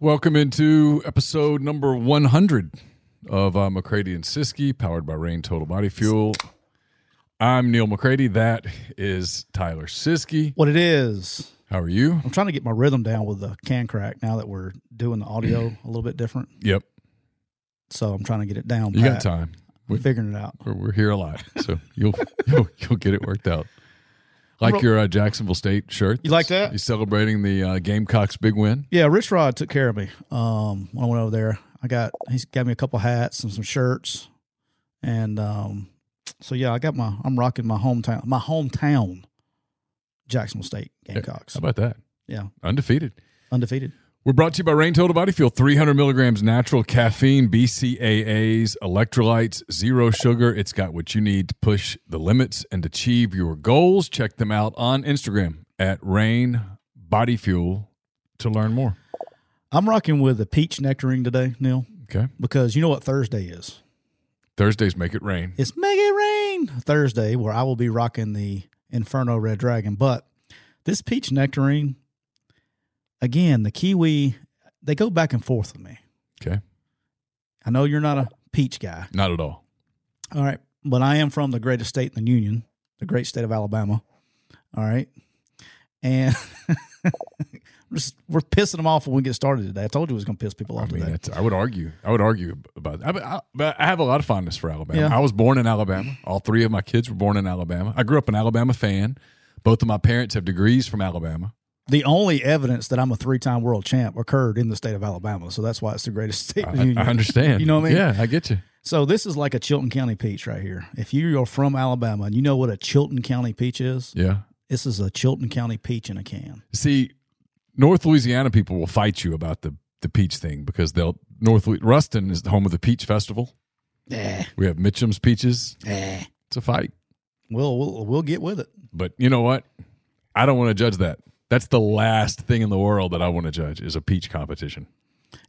Welcome into episode number 100 of uh, McCready and Siskey, powered by Reign Total Body Fuel. I'm Neal McCready. That is Tyler Siskey. What it is, How are you? I'm trying to get my rhythm down with the can crack now that we're doing the audio a little bit different. Yep, So I'm trying to get it down. you got time. We're figuring it out. We're, we're here a lot, so you'll you'll, you'll get it worked out. Like your uh, Jacksonville State shirt. You like that? You celebrating the uh, Gamecocks' big win? Yeah, Rich Rod took care of me. Um, when I went over there, I got he's got me a couple hats and some shirts, and um, so yeah, I got my I'm rocking my hometown my hometown Jacksonville State Gamecocks. How about that? Yeah, Undefeated. undefeated. We're brought to you by Reign Total Body Fuel. 300 milligrams natural caffeine, BCAAs, electrolytes, zero sugar. It's got what you need to push the limits and achieve your goals. Check them out on Instagram at Reign Body Fuel to learn more. I'm rocking with the peach nectarine today, Neil, Okay. because you know what Thursday is. Thursdays make it rain. It's Make It Rain Thursday, where I will be rocking the Inferno Red Dragon. But this peach nectarine, again, the kiwi, they go back and forth with me. Okay. I know you're not a peach guy. Not at all. All right. But I am from the greatest state in the Union, the great state of Alabama. All right. And we're, just, we're pissing them off when we get started today. I told you it was going to piss people off I mean, today. I would argue. I would argue about that. I, I, but I have a lot of fondness for Alabama. Yeah. I was born in Alabama. All three of my kids were born in Alabama. I grew up an Alabama fan. Both of my parents have degrees from Alabama. The only evidence that I'm a three time world champ occurred in the state of Alabama. So that's why it's the greatest state in the I, Union. I understand. You know what I mean? Yeah, I get you. So this is like a Chilton County peach right here. If you're from Alabama and you know what a Chilton County peach is, Yeah. this is a Chilton County peach in a can. See, North Louisiana people will fight you about the the peach thing because they'll North Ruston is the home of the Peach Festival. Eh, We have Mitcham's peaches. eh. It's a fight, We'll, we'll we'll get with it. but you know what? I don't want to judge that. That's the last thing in the world that I want to judge is a peach competition.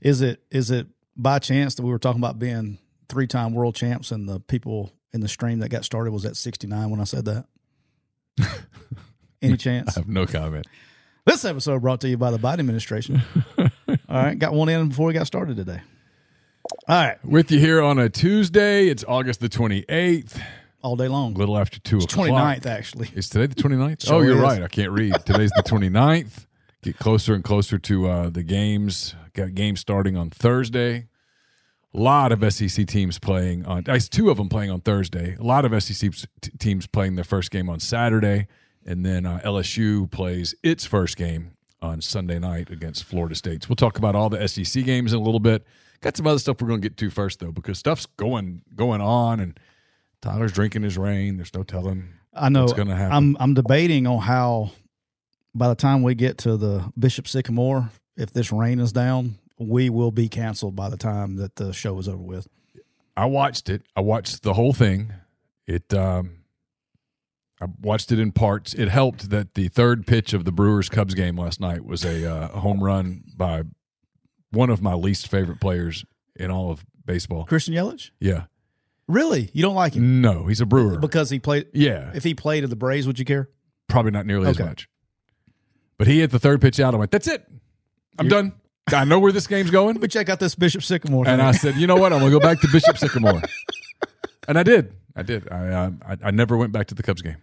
Is it is it by chance that we were talking about being three time world champs and the people in the stream that got started was at 69 when I said that? Any chance? I have no comment. This episode brought to you by the Biden administration. All right, got one in before we got started today. All right, With you here on a Tuesday. It's August the 28th, all day long. a little after 2 It's o'clock. 29th, actually. Is today the 29th? Sure oh, you're is. right. I can't read. Today's the 29th. Get closer and closer to uh, the games. Got games starting on Thursday. A lot of SEC teams playing on. It's two of them playing on Thursday. A lot of SEC t- teams playing their first game on Saturday, and then uh, LSU plays its first game on Sunday night against Florida State. So we'll talk about all the SEC games in a little bit. Got some other stuff we're going to get to first though, because stuff's going going on, and Tyler's drinking his rain. There's no telling I know. what's going to happen. I'm I'm debating on how by the time we get to the Bishop Sycamore, if this rain is down, we will be canceled by the time that the show is over with. I watched it. I watched the whole thing. It um I watched it in parts. It helped that the third pitch of the Brewers Cubs game last night was a uh, home run by one of my least favorite players in all of baseball. Christian Yelich? Yeah. Really? You don't like him No, he's a Brewer. because he played? yeah, If he played at the Braves, would you care? probably not nearly as much. But he hit the third pitch out. I went, "That's it. I'm done. I know where this game's going." Let me check out this Bishop Sycamore. And thing. I said, "You know what? I'm going to go back to Bishop Sycamore." and I did. I did. I, I I never went back to the Cubs game.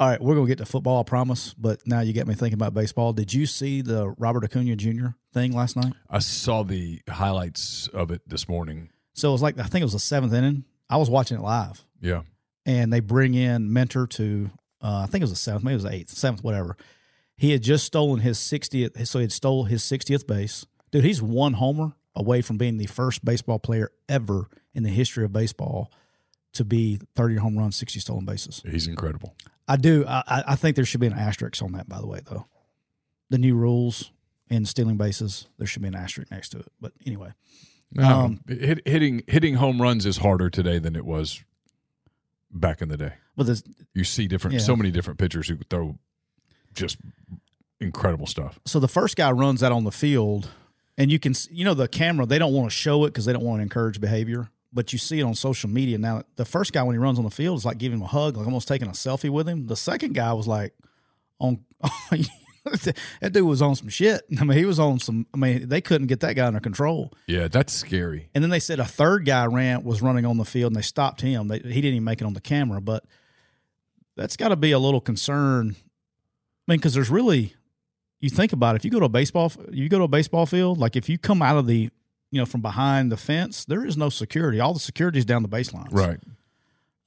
All right, we're gonna get to football, I promise. But now you get me thinking about baseball. Did you see the Robert Acuna Jr. thing last night? I saw the highlights of it this morning. So it was like I think it was the seventh inning. I was watching it live. Yeah. and they bring in Mentor to uh, I think it was the seventh, maybe it was the eighth, seventh, whatever. He had just stolen his sixtieth, so he had stole his sixtieth base. Dude, he's one homer away from being the first baseball player ever in the history of baseball to be thirty home runs, sixty stolen bases. He's incredible. I do. I, I- I think there should be an asterisk on that. By the way, though, the new rules in stealing bases, there should be an asterisk next to it. But anyway, Um, hit, hitting hitting home runs is harder today than it was back in the day. Well, You see different, Yeah. so many different pitchers who throw just incredible stuff. so the first guy runs out on the field and you can s- you know the camera they don't want to show it because they don't want to encourage behavior but you see it on social media now the first guy when he runs on the field is like giving him a hug like almost taking a selfie with him the second guy was like on that dude was on some shit. I mean, he was on some. I mean, they couldn't get that guy under control. Yeah, that's scary. And then they said a third guy ran was running on the field, and they stopped him. They, he didn't even make it on the camera, but that's got to be a little concern. I mean, because there's really, you think about it. If you go to a baseball, you go to a baseball field. Like if you come out of the, you know, from behind the fence, there is no security. All the security is down the baselines. Right.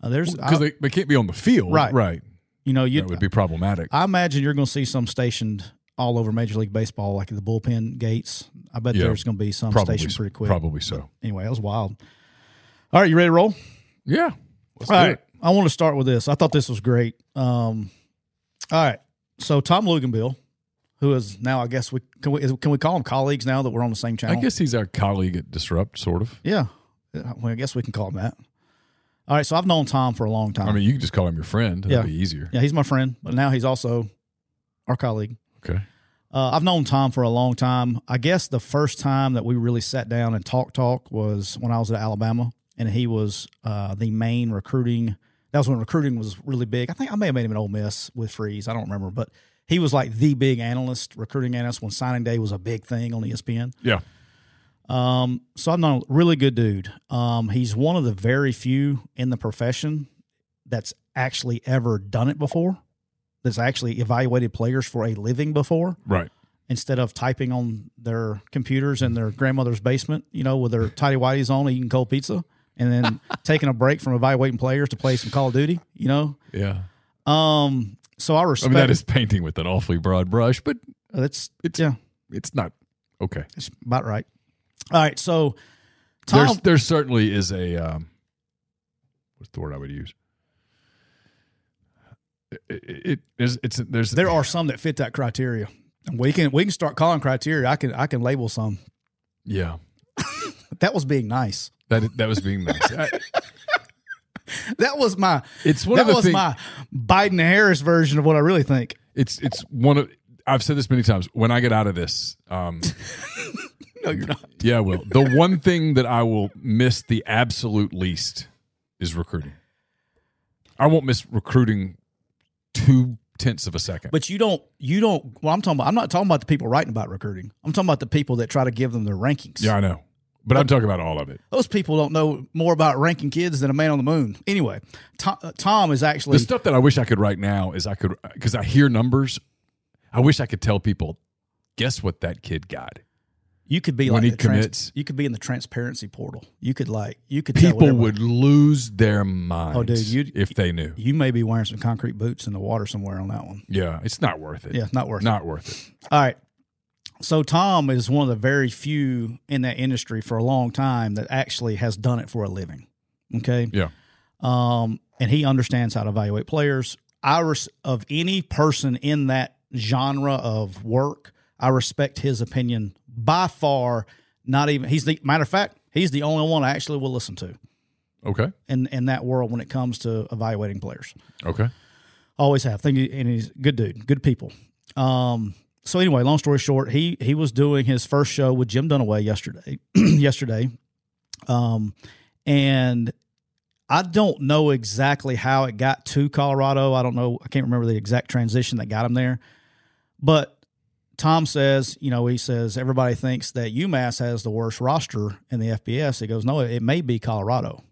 Uh, there's Because they, they can't be on the field. Right. Right. You know you would be problematic. I imagine you're going to see some stationed all over Major League Baseball, like at the bullpen gates. I bet Yeah. there's going to be some probably, stationed pretty quick. probably so. Anyway, that was wild. All right, you ready to roll? Yeah. Let's All right. I want to start with this. I thought this was great. Um, all right. So Tom Luginbill, who is now, I guess we can we can we call him colleagues now that we're on the same channel. I guess he's our colleague at Disrupt, sort of. Yeah. Yeah, Well, I guess we can call him that. All right. So I've known Tom for a long time. I mean, you can just call him your friend. That'd Yeah. be easier. yeah, he's my friend, but now he's also our colleague. Okay. Uh, I've known Tom for a long time. I guess the first time that we really sat down and talk talk was when I was at Alabama, and he was uh, the main recruiting. That was when recruiting was really big. I think I may have made him an Ole Miss with Freeze. I don't remember, but he was like the big analyst, recruiting analyst when signing day was a big thing on ESPN. Yeah. Um, so I'm not a really good dude. Um, he's one of the very few in the profession that's actually ever done it before. That's actually evaluated players for a living before Right. instead of typing on their computers in their grandmother's basement, you know, with their tidy whities on, eating cold pizza, and then taking a break from evaluating players to play some Call of Duty, you know. Yeah. Um, so I I respect. mean, that is painting with an awfully broad brush, but it's it's yeah, it's not okay. it's about right. All right, so Tom, There's there certainly is a um, what's the word I would use? It, it, it it's there's there are some that fit that criteria. And we can we can start calling criteria. I can I can label some. yeah That was being nice. that that was being nice. I- That was my it's one that of the was things. my Biden Harris version of what I really think. It's it's one of I've said this many times. When I get out of this, um, No, you're not. yeah, I will. The one thing that I will miss the absolute least is recruiting. I won't miss recruiting two tenths of a second. But you don't you don't well I'm talking about I'm not talking about the people writing about recruiting. I'm talking about the people that try to give them their rankings. yeah, I know. But I'm talking about all of it. Those people don't know more about ranking kids than a man on the moon. Anyway, Tom, uh, Tom is actually The stuff that I wish I could write now is I could because I hear numbers. I wish I could tell people, guess what that kid got. You could be when like he the trans- commits- you could be in the transparency portal. You could like you could People would lose their minds Oh, dude, you'd- if they knew. you may be wearing some concrete boots in the water somewhere on that one. Yeah, it's not worth it. Yeah, not worth it. not worth it. All right. So Tom is one of the very few in that industry for a long time that actually has done it for a living. Okay. Yeah, Um, and he understands how to evaluate players. I res- of any person in that genre of work, I respect his opinion by far. Not even he's the matter of fact, he's the only one I actually will listen to okay, in in that world when it comes to evaluating players. okay. Always have. Think and he's a good dude, good people. Um. So anyway, long story short, he he was doing his first show with Jim Dunaway yesterday. yesterday, um, and I don't know exactly how it got to Colorado. I don't know. I can't remember the exact transition that got him there. But Tom says, you know, he says everybody thinks that UMass has the worst roster in the FBS. He goes, no, it may be Colorado.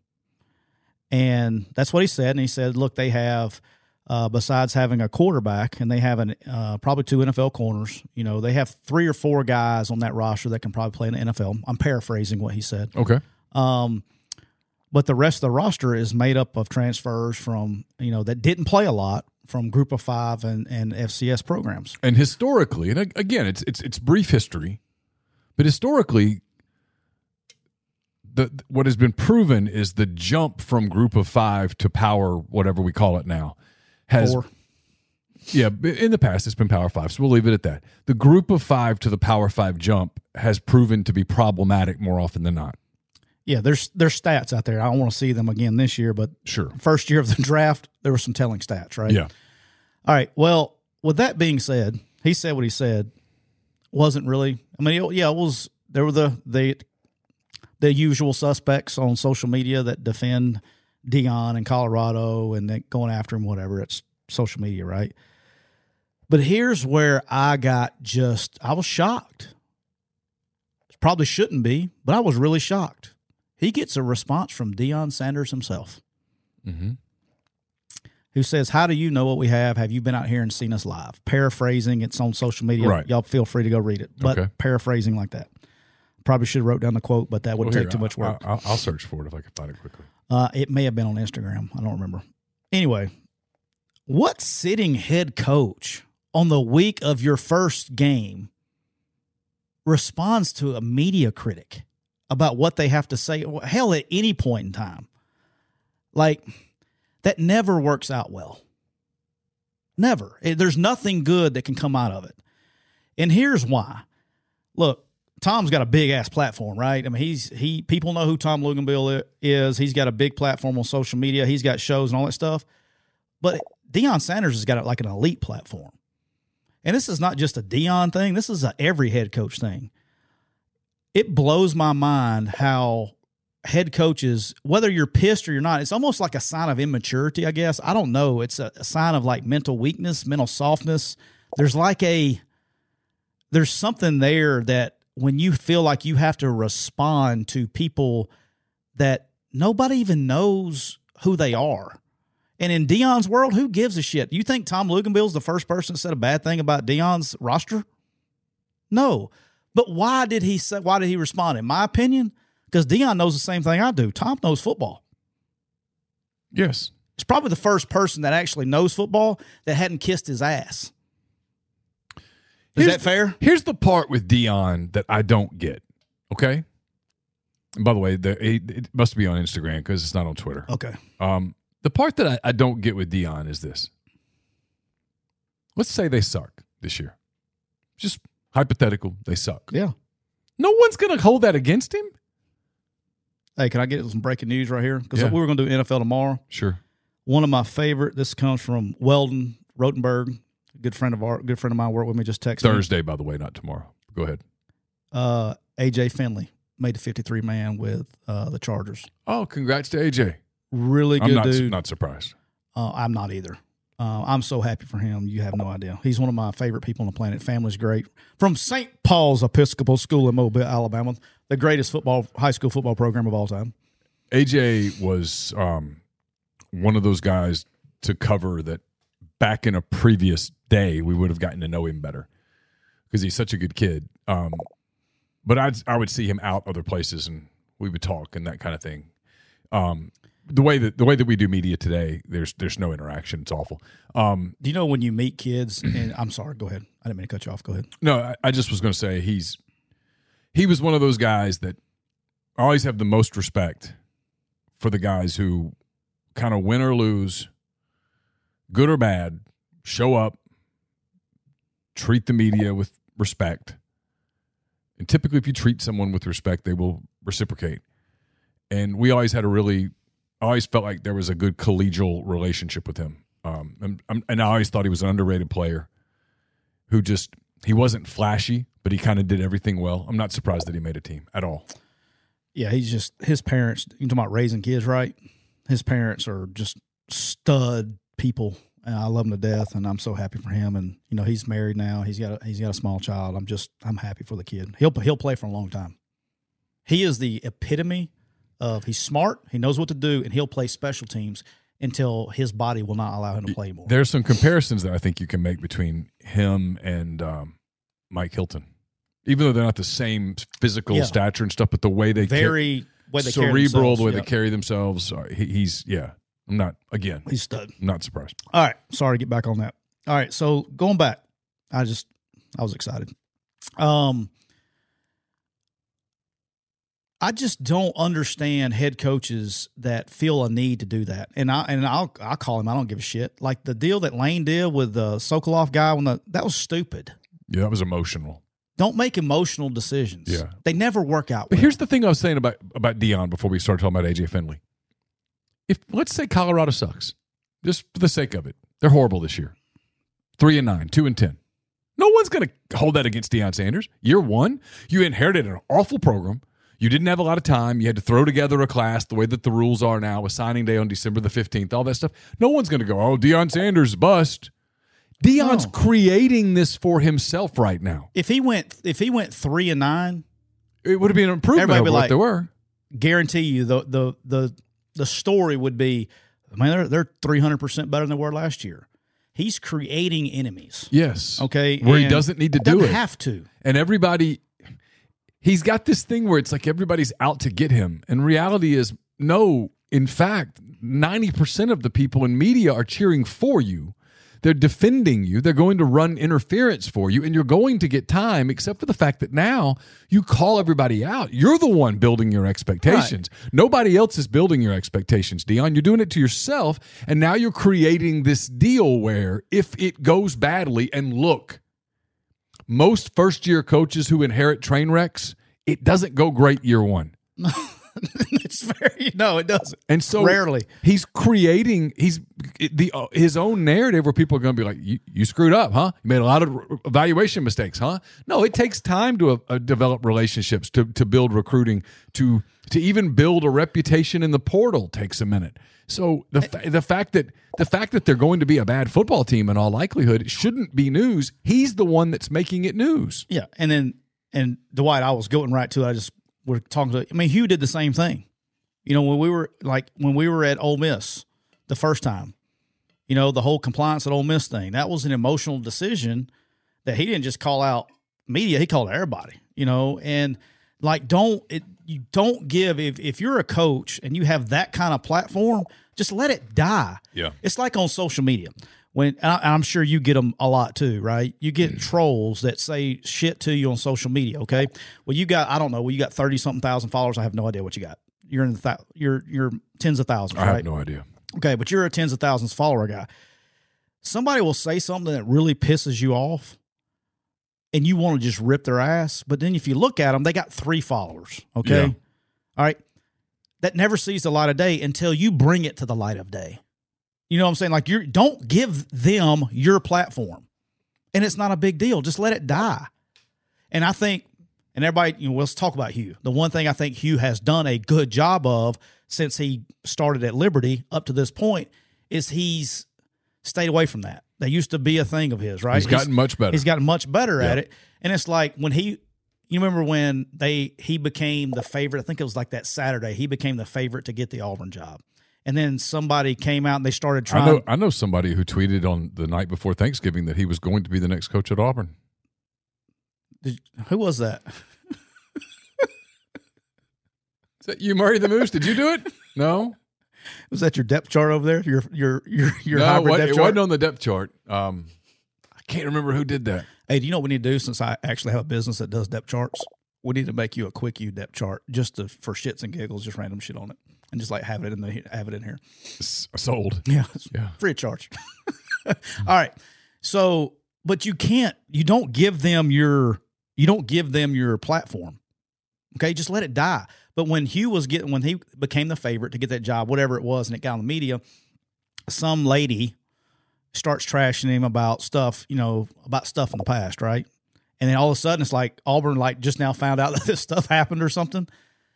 And that's what he said. And he said, look, they have, uh, besides having a quarterback, and they have an uh, probably two NFL corners. You know, they have three or four guys on that roster that can probably play in the NFL. I'm paraphrasing what he said. Okay. Um, but the rest of the roster is made up of transfers from you know that didn't play a lot from Group of Five and, and FCS programs. And historically, and again, it's it's it's brief history, but historically, the what has been proven is the jump from Group of Five to Power, whatever we call it now, has Four. yeah. In the past, it's been Power Five, so we'll leave it at that. The Group of Five to the Power Five jump has proven to be problematic more often than not. Yeah, there's there's stats out there. I don't want to see them again this year, but Sure. first year of the draft, there were some telling stats, right? Yeah. All right. Well, with that being said, he said what he said. Wasn't really. I mean, yeah, it was. There were the the the usual suspects on social media that defend Deion in Colorado and then going after him. Whatever. It's social media, right? But here's where I got just, I was shocked. Probably shouldn't be, but I was really shocked. He gets a response from Deion Sanders himself, Mm-hmm. Who says, How do you know what we have? Have you been out here and seen us live? Paraphrasing, it's on social media. Right. Y'all feel free to go read it. But Okay. paraphrasing like that. Probably should have wrote down the quote, but that would Well, take here, too much work. I, will I'll search for it if I can find it quickly. Uh, it may have been on Instagram. I don't remember. Anyway, what sitting head coach on the week of your first game responds to a media critic about what they have to say? Hell, at any point in time. Like, that never works out well. Never. There's nothing good that can come out of it. And here's why. Look, Tom's got a big ass platform, right? I mean, he's he people know who Tom Luginbill i- is. He's got a big platform on social media. He's got shows and all that stuff. But Deion Sanders has got like an elite platform. And this is not just a Deion thing. This is a every head coach thing. It blows my mind how head coaches, whether you're pissed or you're not, it's almost like a sign of immaturity, I guess. I don't know. It's a, a sign of like mental weakness, mental softness. There's like a there's something there that when you feel like you have to respond to people that nobody even knows who they are. And in Deion's world, who gives a shit? You think Tom Luginbill's the first person said a bad thing about Deion's roster? No. But why did he say why did he respond? In my opinion, because Deion knows the same thing I do. Tom knows football. Yes. He's probably the first person that actually knows football that hadn't kissed his ass. Is Here's that fair? Here's the part with Deion that I don't get. Okay. And by the way, the, it, it must be on Instagram because it's not on Twitter. Okay. Um, the part that I, I don't get with Deion is this. Let's say they suck this year. Just hypothetical, they suck. Yeah. No one's going to hold that against him. Hey, can I get some breaking news right here? Because Yeah. we were going to do NFL tomorrow. Sure. One of my favorite. This comes from Weldon Rotenberg, a good friend of our good friend of mine. Worked with me. Just texted me. Thursday, by the way, not tomorrow. Go ahead. Uh, AJ Finley made the 53 man with uh, the Chargers. Oh, congrats to AJ. Really I'm good not dude. not surprised. Uh, I'm not either. Uh, I'm so happy for him. You have no idea. He's one of my favorite people on the planet. Family's great. From St. Paul's Episcopal School in Mobile, Alabama, the greatest football high school football program of all time. AJ was um, one of those guys to cover that back in a previous day we would have gotten to know him better because he's such a good kid. Um, but I I would see him out other places and we would talk and that kind of thing. Um, the way that the way that we do media today, there's there's no interaction. It's awful. Um, Do you know when you meet kids? And I'm sorry. Go ahead. I didn't mean to cut you off. Go ahead. No, I, I just was going to say he's he was one of those guys that I always have the most respect for the guys who kind of win or lose, good or bad, show up, treat the media with respect. And typically, if you treat someone with respect, they will reciprocate. And we always had a really, I always felt like there was a good collegial relationship with him. Um, and, I'm- and I always thought he was an underrated player who just he wasn't flashy, but he kind of did everything well. I'm not surprised that he made a team at all. Yeah, he's just his parents. You talking about raising kids, right? His parents are just stud people, and I love him to death. And I'm so happy for him. And you know, he's married now. He's got a, he's got a small child. I'm just I'm happy for the kid. He'll he'll play for a long time. He is the epitome of he's smart. He knows what to do, and he'll play special teams until his body will not allow him to play more. There's some comparisons that I think you can make between him and um, Mike Hilton, even though they're not the same physical Yeah. stature and stuff, but the way they Very way they carry cerebral, themselves. the way Yeah. they carry themselves. uh, he, he's yeah. I'm not again. he's stud. Not surprised. All right. Sorry to get back on that. All right. So going back, I just I was excited. Um I just don't understand head coaches that feel a need to do that. And I and I'll I'll call him, I don't give a shit. Like the deal that Lane did with the Sokolov guy when the that was stupid. Yeah, that was emotional. Don't make emotional decisions. Yeah. They never work out. But well. here's the thing I was saying about about Deion before we started talking about AJ Finley. If let's say Colorado sucks, just for the sake of it, they're horrible this year. Three and nine, two and ten. No one's going to hold that against Deion Sanders. Year one, you inherited an awful program. You didn't have a lot of time. You had to throw together a class the way that the rules are now with signing day on December the 15th, all that stuff. No one's going to go, oh, Deion Sanders bust. Deion's No. creating this for himself right now. If he went, if he went three and nine, It would have been an improvement over be what they were. guarantee you the the the the story would be, man, they're they're three hundred percent better than they were last year. He's creating enemies. Yes. Okay, Where he doesn't need to do it. Have to. and everybody he's got this thing where it's like everybody's out to get him. And reality is no in fact 90% of the people in media are cheering for you. They're defending you. They're going to run interference for you. And you're going to get time except for the fact that now you call everybody out. You're the one building your expectations. Nobody else is building your expectations deion. You're doing it to yourself. And now you're creating this deal where if it goes badly and look most first year coaches who inherit train wrecks, it doesn't go great year one. it's very no, it doesn't. And so Rarely. he's creating he's the uh, his own narrative where people are going to be like you, you screwed up, huh? You made a lot of evaluation mistakes, huh? No, it takes time to uh, uh, develop relationships, to to build recruiting, to to even build a reputation in the portal takes a minute. So the fa- the fact that the fact that they're going to be a bad football team in all likelihood shouldn't be news. He's the one that's making it news. Yeah, and then and Dwight, I was going right to. it. I just we're talking to. I mean, Hugh did the same thing. You know, when we were like when we were at Ole Miss the first time, you know, the whole compliance at Ole Miss thing. That was an emotional decision that he didn't just call out media. He called everybody. You know, and like don't it. You don't give if if you're a coach and you have that kind of platform, just let it die. Yeah. It's like on social media. When and I- I'm sure you get them a lot too, right? You get mm. trolls that say shit to you on social media. Okay, well you got I don't know, well you got thirty something thousand followers. I have no idea what you got. You're in the thou- you're you're tens of thousands, I right? have no idea. Okay, but you're a tens of thousands follower guy. Somebody will say something that really pisses you off, and you want to just rip their ass. But then if you look at them, they got three followers. Okay, Yeah. all right, that never sees the light of day until you bring it to the light of day. You know what I'm saying? Like you don't give them your platform, and it's not a big deal. Just let it die. And I think, and everybody, you know, let's talk about Hugh. The one thing I think Hugh has done a good job of since he started at Liberty up to this point is he's stayed away from that. That used to be a thing of his, right? He's gotten much better. He's gotten much better at it. And it's like when he you remember when they he became the favorite, I think it was like that Saturday, he became the favorite to get the Auburn job. And then somebody came out and they started I trying know I know somebody who tweeted on the night before Thanksgiving that he was going to be the next coach at Auburn. Did- who was that? Is that you, Murray the Moose? Did you do it? No. Was that your depth chart over there? Your your your your no, hybrid what- depth it chart? wasn't on the depth chart. Um, I can't remember who did that. Hey, do you know what we need to do since I actually have a business that does depth charts? We need to make you a quick U depth chart just to, for shits and giggles, just random shit on it, and just like have it in the have it in here. Sold. Yeah, Yeah. free of charge. All right. So, but you can't. You don't give them your. You don't give them your platform. Okay, just let it die. But when Hugh was getting, when he became the favorite to get that job, whatever it was, and it got on the media, some lady starts trashing him about stuff, you know, about stuff in the past, right? And then all of a sudden, it's like Auburn, like just now found out that this stuff happened or something.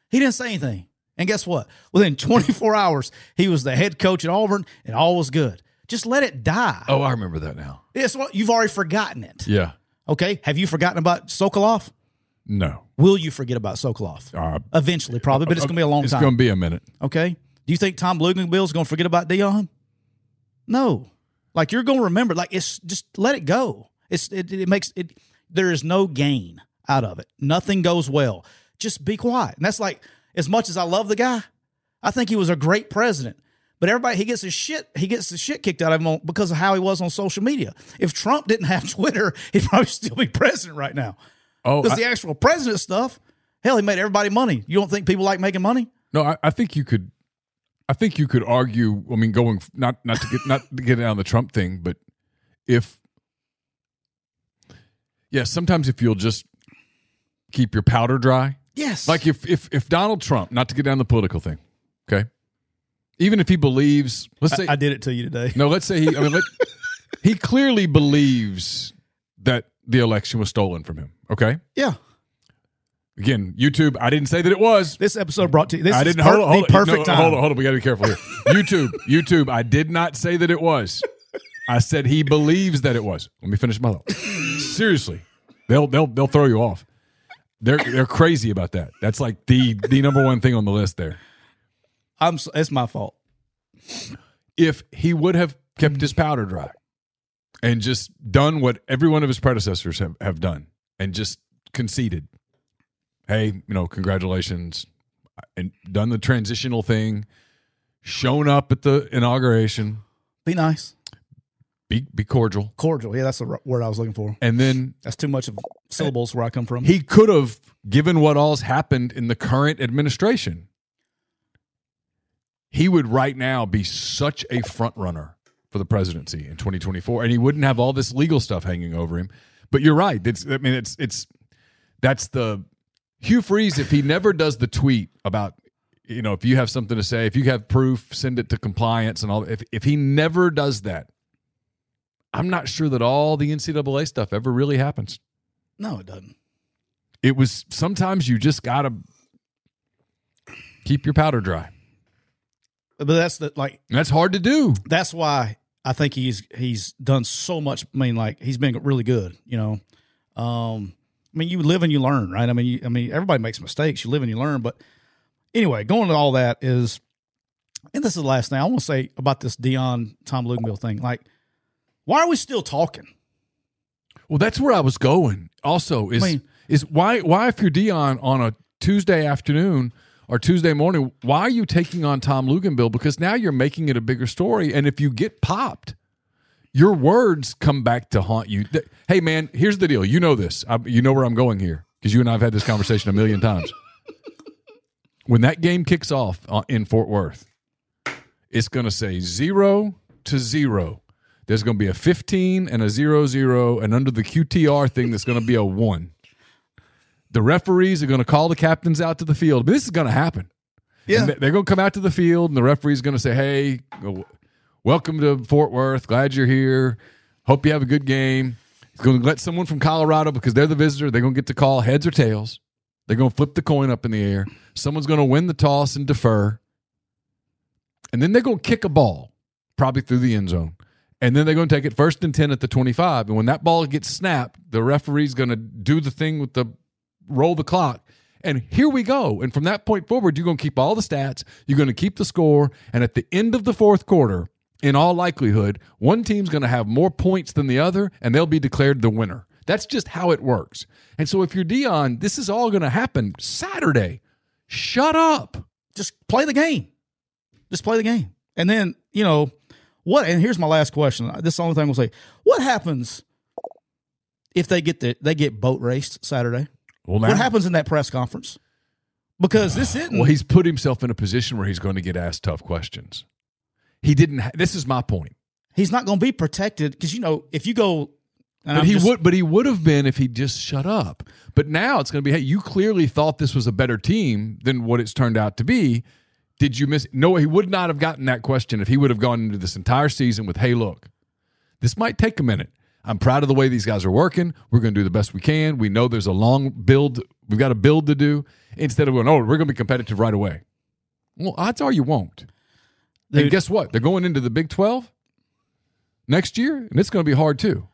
He didn't say anything. And guess what? Within 24 hours, he was the head coach at Auburn, and all was good. Just let it die. Oh, I remember that now. It's what you've already forgotten it. Yeah. Okay. Have you forgotten about Sokolov? No. Will you forget about Sokolov? Uh, Eventually, probably, but it's going to be a long it's time. It's going to be a minute. Okay. Do you think Tom Blumenbill is going to forget about Deion? No. Like you're going to remember. Like it's just let it go. It's it, it makes it. There is no gain out of it. Nothing goes well. Just be quiet. And that's like as much as I love the guy, I think he was a great president. But everybody he gets his shit he gets the shit kicked out of him on, because of how he was on social media. If Trump didn't have Twitter, he'd probably still be president right now. Oh, Because the actual president stuff, hell, he made everybody money. You don't think people like making money? no, I, I think you could. I think you could argue. I mean, going not not to get not to get down the Trump thing, but if yeah, sometimes if you'll just keep your powder dry, Yes. Like if if if Donald Trump, not to get down the political thing, okay, even if he believes, let's say I, I did it to you today. no, let's say he, I mean, let, he clearly believes that the election was stolen from him. Okay, Yeah. again, YouTube. I didn't say that it was. This episode brought to you. This I didn't per- hold, hold the perfect no, time. Hold on, hold on. We got to be careful here. YouTube, YouTube. I did not say that it was. I said he believes that it was. Let me finish my thought. Seriously, they'll they'll they'll throw you off. They're they're crazy about that. That's like the the number one thing on the list there. I'm. It's my fault. If he would have kept his powder dry and just done what every one of his predecessors have, have done and just conceded, hey, you know, congratulations, and done the transitional thing, shown up at the inauguration, Be nice, be be cordial, cordial. Yeah, that's the word I was looking for. and then That's too much of syllables where I come from. he could have given what all's happened in the current administration he would right now be such a front runner for the presidency in 2024 and he wouldn't have all this legal stuff hanging over him but you're right it's i mean it's it's that's the hugh freeze if he never does the tweet about you know if you have something to say if you have proof send it to compliance and all if, if he never does that i'm not sure that all the ncaa stuff ever really happens no, it doesn't. it was sometimes you just gotta keep your powder dry. But that's the like. That's hard to do. That's why I think he's he's done so much. I mean, like he's been really good. You know, um, I mean, you live and you learn, right? I mean, you, I mean, everybody makes mistakes. You live and you learn. But anyway, going to all that is, and this is the last thing I want to say about this Deion Tom Luginbill thing. Like, why are we still talking? Well, that's where I was going. Also, is I mean- is why why if you're Deion on a Tuesday afternoon or Tuesday morning, why are you taking on Tom Luginbill? Because now you're making it a bigger story, and if you get popped, your words come back to haunt you. Hey, man, here's the deal. You know this. I, you know where I'm going here because you and I have had this conversation a million times. when that game kicks off uh, in Fort Worth, it's going to say zero to zero. There's going to be a 15 and a zero zero, and under the QTR thing, there's going to be a one. The referees are going to call the captains out to the field. But this is going to happen. And they- they're going to come out to the field, and the referee's going to say, "Hey, welcome to Fort Worth. Glad you're here. Hope you have a good game." He's going to let someone from Colorado because they're the visitor. They're going to get to call heads or tails. They're going to flip the coin up in the air. Someone's going to win the toss and defer, and then they're going to kick a ball, probably through the end zone. And then they're going to take it first and 10 at the 25. And when that ball gets snapped, the referee's going to do the thing with the roll the clock. And here we go. And from that point forward, you're going to keep all the stats, you're going to keep the score. And at the end of the fourth quarter, in all likelihood, one team's going to have more points than the other, and they'll be declared the winner. That's just how it works. And so if you're Deion, this is all going to happen Saturday. Shut up. just play the game. Just play the game. And then, you know, what and here's my last question. This is the only thing I'm say. What happens if they get the they get boat raced Saturday? Well, What happens in that press conference? Because this isn't Well, he's put himself in a position where he's going to get asked tough questions. He didn't. Ha- this is my point. he's not gonna be protected because you know, if you go and But I'm he just- would. But he would have been if he just shut up. But now it's going to be. Hey, you clearly thought this was a better team than what it's turned out to be. Did you miss? No, he would not have gotten that question if he would have gone into this entire season with, "Hey, look, this might take a minute. I'm proud of the way these guys are working. We're going to do the best we can. We know there's a long build. We've got a build to do. Instead of going, oh, we're going to be competitive right away. Well, odds are you won't. and guess what? They're going into the Big 12 next year, and it's going to be hard too.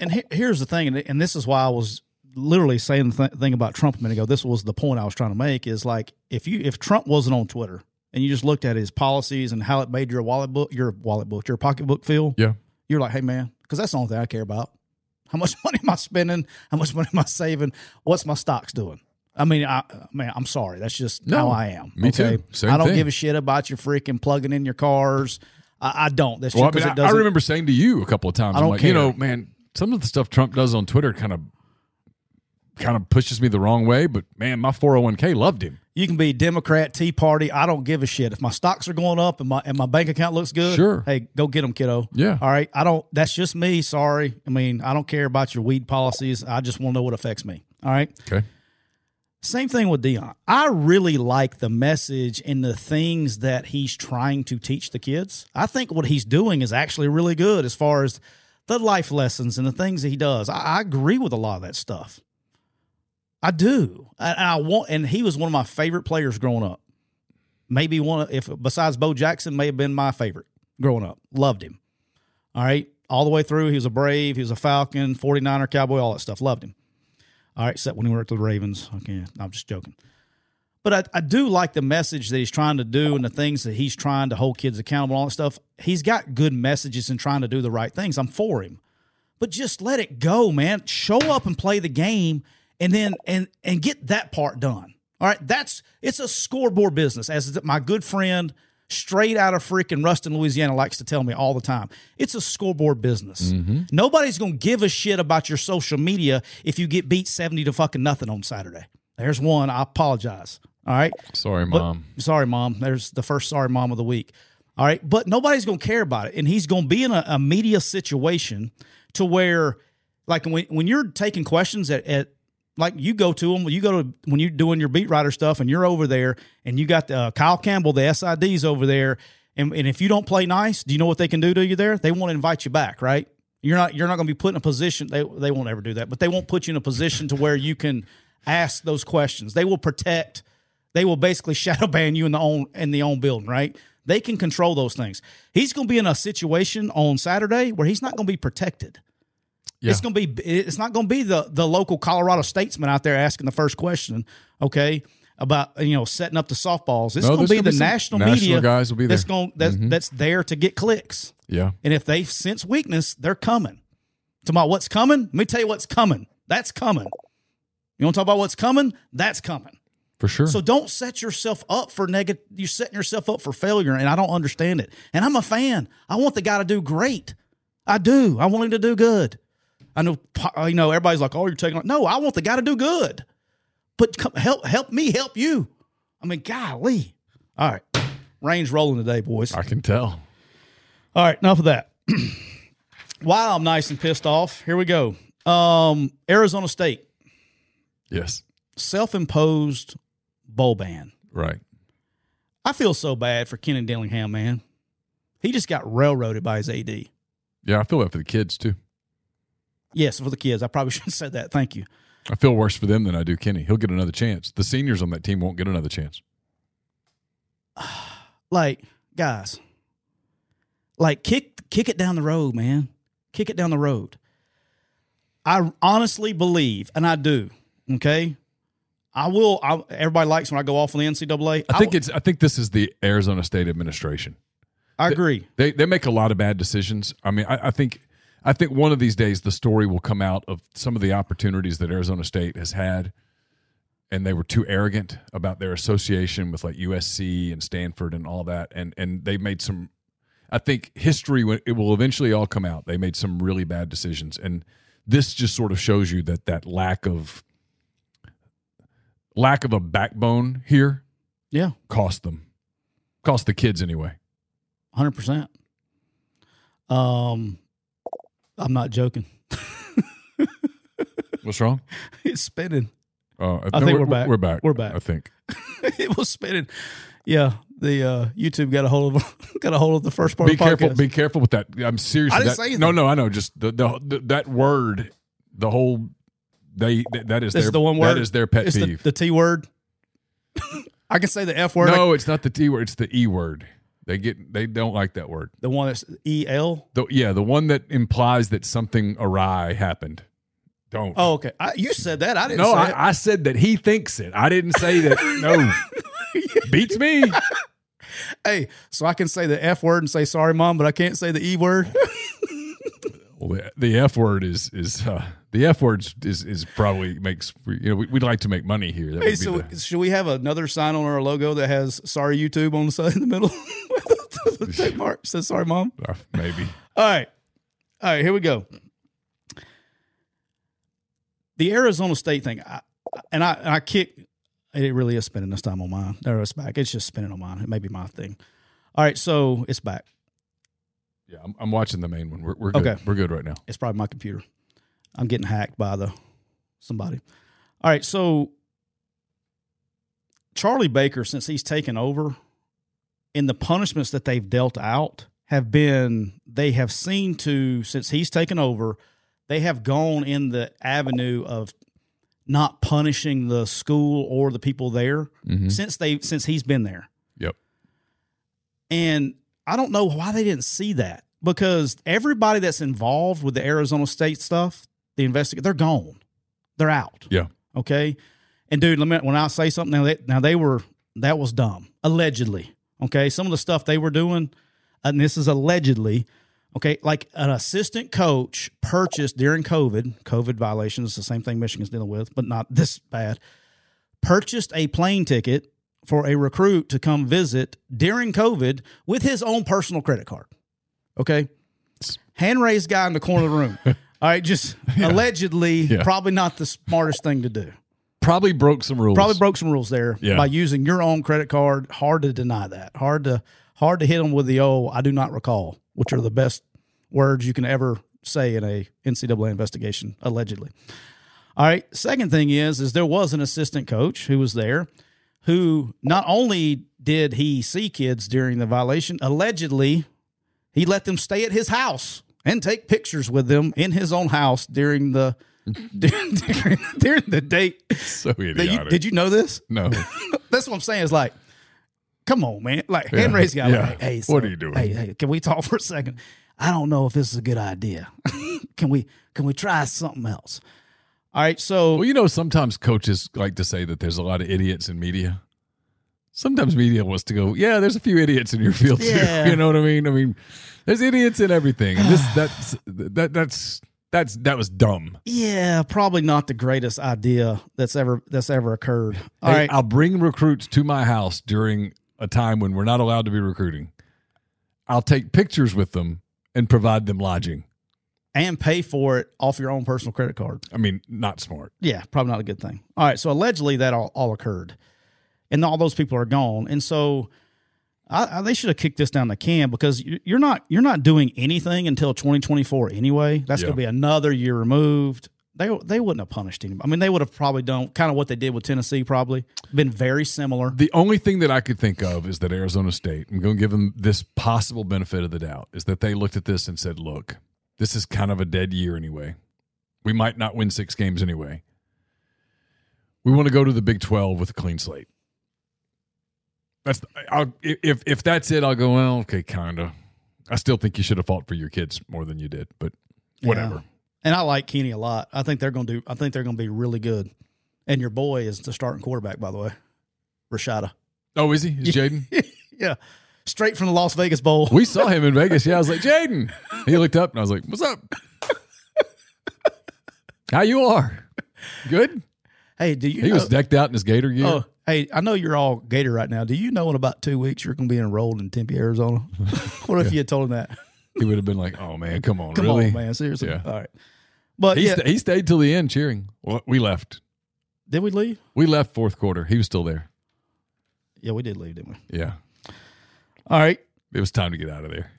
and he- here's the thing, and, and this is why I was literally saying the th- thing about Trump a minute ago. This was the point I was trying to make: is like if you if Trump wasn't on Twitter and you just looked at his policies and how it made your wallet book, your wallet book, your pocketbook feel, Yeah. you're like, hey man, because that's the only thing I care about. How much money am I spending? How much money am I saving? What's my stocks doing? I mean, I man, I'm sorry. That's just No, how I am. me too. Same I don't thing. give a shit about your freaking plugging in your cars. I, I don't. That's just I, mean, it I, I remember saying to you a couple of times, I I'm don't like, you know, man, some of the stuff Trump does on Twitter kind of kind of pushes me the wrong way, but man, my 401k loved him. You can be Democrat, Tea Party. I don't give a shit. If my stocks are going up and my and my bank account looks good, Sure. Hey, go get them, kiddo. Yeah. All right. I don't. That's just me. Sorry. I mean, I don't care about your weed policies. I just want to know what affects me. All right. Okay. Same thing with Deion. I really like the message and the things that he's trying to teach the kids. I think what he's doing is actually really good as far as the life lessons and the things that he does. I, I agree with a lot of that stuff. I do. And I want, and he was one of my favorite players growing up. Maybe one if besides Bo Jackson, may have been my favorite growing up. Loved him. All right. All the way through, he was a Brave, he was a Falcon, 49er, Cowboy, all that stuff. Loved him. All right, except when he worked with the Ravens. Okay, I'm just joking. But I, I do like the message that he's trying to do and the things that he's trying to hold kids accountable, all that stuff. He's got good messages and trying to do the right things. I'm for him. But just let it go, man. Show up and play the game and then and and get that part done. All right. That's it's a scoreboard business, as my good friend straight out of freaking Ruston, Louisiana, likes to tell me all the time. It's a scoreboard business. Mm-hmm. Nobody's going to give a shit about your social media if you get beat 70 to fucking nothing on Saturday. There's one. I apologize. All right. Sorry, But- mom. sorry, mom. There's the first sorry mom of the week. All right. But nobody's going to care about it. And he's going to be in a, a media situation to where, like, when, when you're taking questions at, at like you go to them, you go to when you're doing your beat writer stuff, and you're over there, and you got uh, Kyle Campbell, the SIDs over there, and, and if you don't play nice, do you know what they can do to you there? They won't invite you back, right? You're not you're not going to be put in a position. They they won't ever do that, but they won't put you in a position to where you can ask those questions. They will protect. They will basically shadow ban you in the own in the own building, right? They can control those things. He's going to be in a situation on Saturday where he's not going to be protected. Yeah. It's going to be it's not going to be the the local Colorado statesman out there asking the first question, okay, about you know setting up the softballs. It's No, gonna be gonna the be national, national media guys will be that's there. Mm-hmm. that's that's there to get clicks. Yeah. And if they sense weakness, they're coming. Talk about what's coming. Let me tell you what's coming. That's coming. You want to talk about what's coming? That's coming. For sure. So don't set yourself up for negative. You're setting yourself up for failure, and I don't understand it. And I'm a fan. I want the guy to do great. I do. I want him to do good. I know. You know, everybody's like, "Oh, you're taking." on-" No, I want the guy to do good. But come, help, help me, help you. I mean, golly. All right, rain's rolling today, boys. I can tell. All right, enough of that. While I'm nice and pissed off, here we go. Um, Arizona State Yes. self-imposed bowl ban. Right. I feel so bad for Kenny Dillingham, man. He just got railroaded by his AD. Yeah, I feel that for the kids too. Yes, for the kids. I probably should have said that. Thank you. I feel worse for them than I do Kenny. He'll get another chance. The seniors on that team won't get another chance. Like, guys, like kick kick it down the road, man. Kick it down the road. I honestly believe, and I do. Okay, I will. I, everybody likes when I go off on the NCAA. I think it's I think this is the Arizona State administration. I agree. They they make a lot of bad decisions. I mean, I, I think I think one of these days the story will come out of some of the opportunities that Arizona State has had, and they were too arrogant about their association with like USC and Stanford and all that, and and they made some. I think history it will eventually all come out. They made some really bad decisions, and this just sort of shows you that that lack of lack of a backbone here Yeah, cost them, cost the kids anyway. hundred percent. Um, I'm not joking. What's wrong? it's spinning. Uh, I think we're back. We're back. We're back. I think. it was spinning. Yeah, the uh, YouTube got a hold of got a hold of the first part Be of the careful. podcast. Be careful with that. I'm serious. I didn't that, say anything. No, no, I know. Just the, the, the that word, the whole. They that is this their is the one word. that is their pet it's the, peeve. the T word. I can say the F word. no, it's not the T word. It's the E word. They get they don't like that word. the one that's E L. Yeah, the one that implies that something awry happened. Don't. Oh, okay. I, you said that. I didn't. no, say it. I, I said that he thinks it. I didn't say that. No, beats me. Hey, so I can say the F word and say sorry, mom, but I can't say the E word. Well, the, the F word is is uh, the F word is is probably makes you know we, we'd like to make money here. That hey, would be so the- should we have another sign on our logo that has "Sorry YouTube" on the side in the middle? the mark says "Sorry, mom." uh, maybe. All right. All right, here we go. The Arizona State thing, I, and I and I kick. It really is spinning this time on mine. There, it's back. It's just spinning on mine. It may be my thing. All right, so it's back. Yeah, I'm, I'm watching the main one. We're, we're good. Okay. We're good right now. It's probably my computer. I'm getting hacked by the somebody. All right, so Charlie Baker, since he's taken over, in the punishments that they've dealt out have been they have seen to since he's taken over, they have gone in the avenue of not punishing the school or the people there Mhm. since they since he's been there. Yep. And I don't know why they didn't see that. because everybody that's involved with the Arizona State stuff, the investigate, they're gone, they're out. Yeah. Okay. And dude, let me when I say something now, they, now they were that was dumb allegedly. Okay, some of the stuff they were doing, uh, and this is allegedly. Okay, like an assistant coach purchased during COVID, COVID violations, the same thing Michigan's dealing with, but not this bad. Purchased a plane ticket for a recruit to come visit during COVID with his own personal credit card. Okay, hand raised guy in the corner of the room. All right, just allegedly, Yeah. probably not the smartest thing to do. Probably broke some rules. Probably broke some rules there Yeah. by using your own credit card. Hard to deny that. Hard to hard to hit them with the oh, I do not recall, which are the best words you can ever say in a NCAA investigation, allegedly. All right. Second thing is, is there was an assistant coach who was there, who not only did he see kids during the violation, allegedly, he let them stay at his house and take pictures with them in his own house during the during, during, during the date. so idiotic. you, did you know this? no. That's what I'm saying. Is like, come on, man. Like hand Yeah. raised guy. Yeah. Like, hey, What are you doing? Hey, hey, can we talk for a second? I don't know if this is a good idea. can we can we try something else? All right. So Well, you know, sometimes coaches like to say that there's a lot of idiots in media. Sometimes media wants to go, yeah, there's a few idiots in your field Yeah. too. You know what I mean? I mean, there's idiots in everything, and this that's that that's that's that was dumb. yeah, probably not the greatest idea that's ever that's ever occurred. All Hey, right. I'll bring recruits to my house during a time when we're not allowed to be recruiting. I'll take pictures with them and provide them lodging. And pay for it off your own personal credit card. I mean, not smart. Yeah, probably not a good thing. All right, so allegedly that all, all occurred, and all those people are gone, and so I, I, they should have kicked this down the can because you- you're not you're not doing anything until 2024 anyway. That's Yeah. going to be another year removed. They they wouldn't have punished anybody. I mean, they would have probably done kind of what they did with Tennessee. Probably been very similar. The only thing that I could think of is that Arizona State, I'm going to give them this possible benefit of the doubt, is that they looked at this and said, look, this is kind of a dead year anyway. We might not win six games anyway. We want to go to the Big 12 with a clean slate. That's I'll, if if that's it, I'll go. Well, okay, kind of. I still think you should have fought for your kids more than you did, but whatever. Yeah. And I like Kenny a lot. I think they're going to do. I think they're going to be really good. And your boy is the starting quarterback, by the way, Rashada. Oh, is he? Is Jaden? yeah, straight from the Las Vegas Bowl. We saw him in Vegas. Yeah, I was like, Jaden. He looked up and I was like, What's up? How you are? Good. Hey, do you? He know, was decked out in his Gator gear. Oh, hey, I know you're all Gator right now. Do you know in about two weeks you're going to be enrolled in Tempe, Arizona? what if you had told him that? He would have been like, "Oh man, come on, Come really?" on, man. Seriously. Yeah. All right. But He, yeah, sta- he stayed till the end cheering. Well, we left. did we leave? We left fourth quarter. He was still there. Yeah, we did leave, didn't we? Yeah, All right. it was time to get out of there.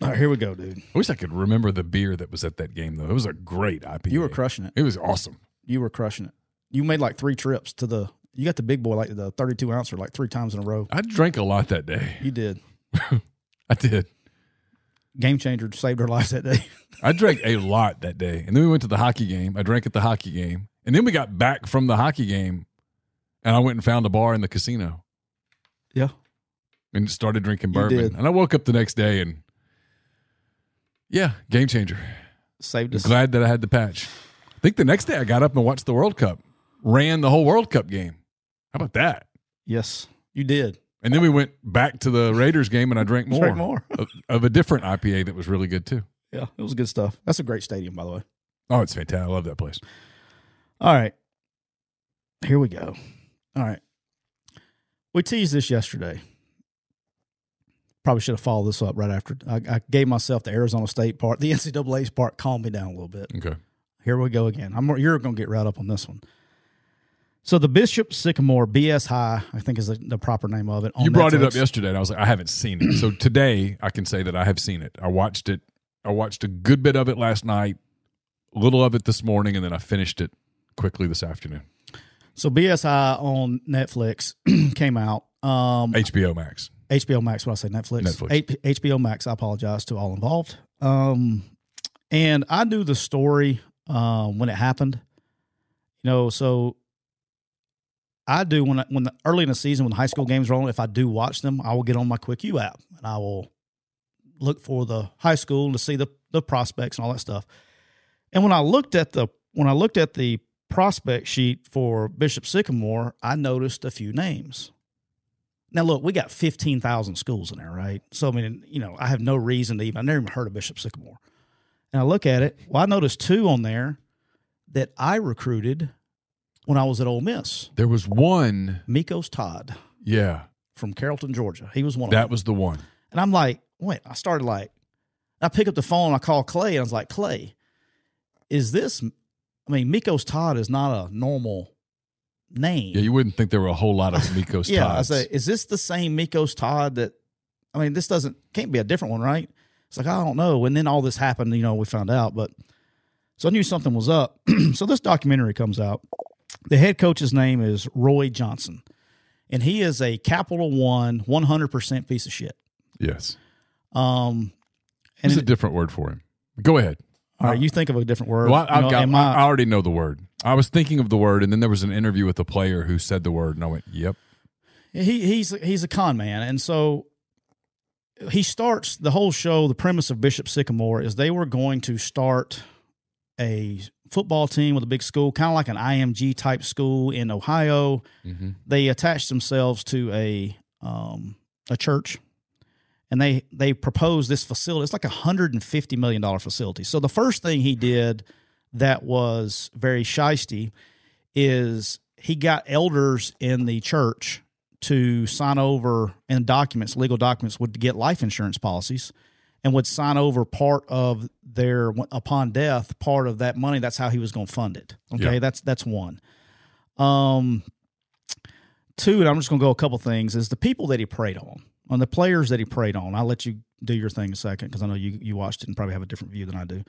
All right, here we go, dude. I wish I could remember the beer that was at that game though. It was a great IPA. You were crushing it. It was awesome. You were crushing it. You made like three trips to the. You got the big boy, like the 32 ouncer, like three times in a row. I drank a lot that day. You did. I did. Game changer saved our lives that day. I drank a lot that day. And then we went to the hockey game. I drank at the hockey game. And then we got back from the hockey game and I went and found a bar in the casino yeah. And started drinking bourbon. And I woke up the next day and yeah, game changer. Saved us. Glad that I had the patch. I think the next day I got up and watched the World Cup. Ran the whole World Cup game. How about that? Yes, you did. And then we went back to the Raiders game and I drank more, Drank more. of, of a different IPA that was really good too. Yeah, it was good stuff. That's a great stadium, by the way. Oh, it's fantastic. I love that place. All right. Here we go. All right. We teased this yesterday. Probably should have followed this up right after. I, I gave myself the Arizona State part, the NCAA's part. Calm me down a little bit. Okay. Here we go again. I'm you're going to get right up on this one. So the Bishop Sycamore BS High, I think is the, the proper name of it. on You brought it up yesterday, and I was like, I haven't seen it. So today, I can say that I have seen it. I watched it. I watched a good bit of it last night, a little of it this morning, and then I finished it quickly this afternoon. So BS High on Netflix came out. Um, HBO Max. HBO Max. What I say? Netflix. Netflix. H- HBO Max. I apologize to all involved. Um, and I knew the story um, when it happened. You know, so I do when I, when the, early in the season when the high school games roll. If I do watch them, I will get on my Quick U app and I will look for the high school to see the the prospects and all that stuff. And when I looked at the when I looked at the prospect sheet for Bishop Sycamore, I noticed a few names. Now, look, we got 15,000 schools in there, right? So, I mean, you know, I have no reason to even, I never even heard of Bishop Sycamore. And I look at it, well, I noticed two on there that I recruited when I was at Ole Miss. There was one. Mikos Todd Yeah, from Carrollton, Georgia. He was one of that was the one. And I'm like, wait, I started like, I pick up the phone, I call Clay, and I was like, Clay, is this, I mean, Mikos Todd is not a normal name. Yeah, you wouldn't think there were a whole lot of Mikos yeah, Todds. I say, is this the same Mikos Todd that? I mean, this doesn't can't be a different one, right? It's like I don't know. And then all this happened, you know, we found out, but so I knew something was up. so this documentary comes out. The head coach's name is Roy Johnson, and he is a Capital One, one hundred percent piece of shit. yes, Um, and it's a different word for him. Go ahead. all right, you think of a different word. Well, I, know, got. I- I already know the word. I was thinking of the word, and then there was an interview with a player who said the word, and I went, "Yep." he he's he's a con man, and so he starts the whole show. The premise of Bishop Sycamore is they were going to start a football team with a big school, kind of like an IMG type school in Ohio. Mm-hmm. They attached themselves to a um, a church, and they they proposed this facility. It's like a hundred and fifty million dollar facility. So the first thing he did that was very shisty is he got elders in the church to sign over in documents, legal documents, would get life insurance policies and would sign over part of their upon death part of that money. That's how he was going to fund it. Okay? Yeah. that's that's one. Um two and i'm just going to go a couple things is the people that he prayed on on the players that he prayed on. I'll let you do your thing a second because i know you you watched it and probably have a different view than i do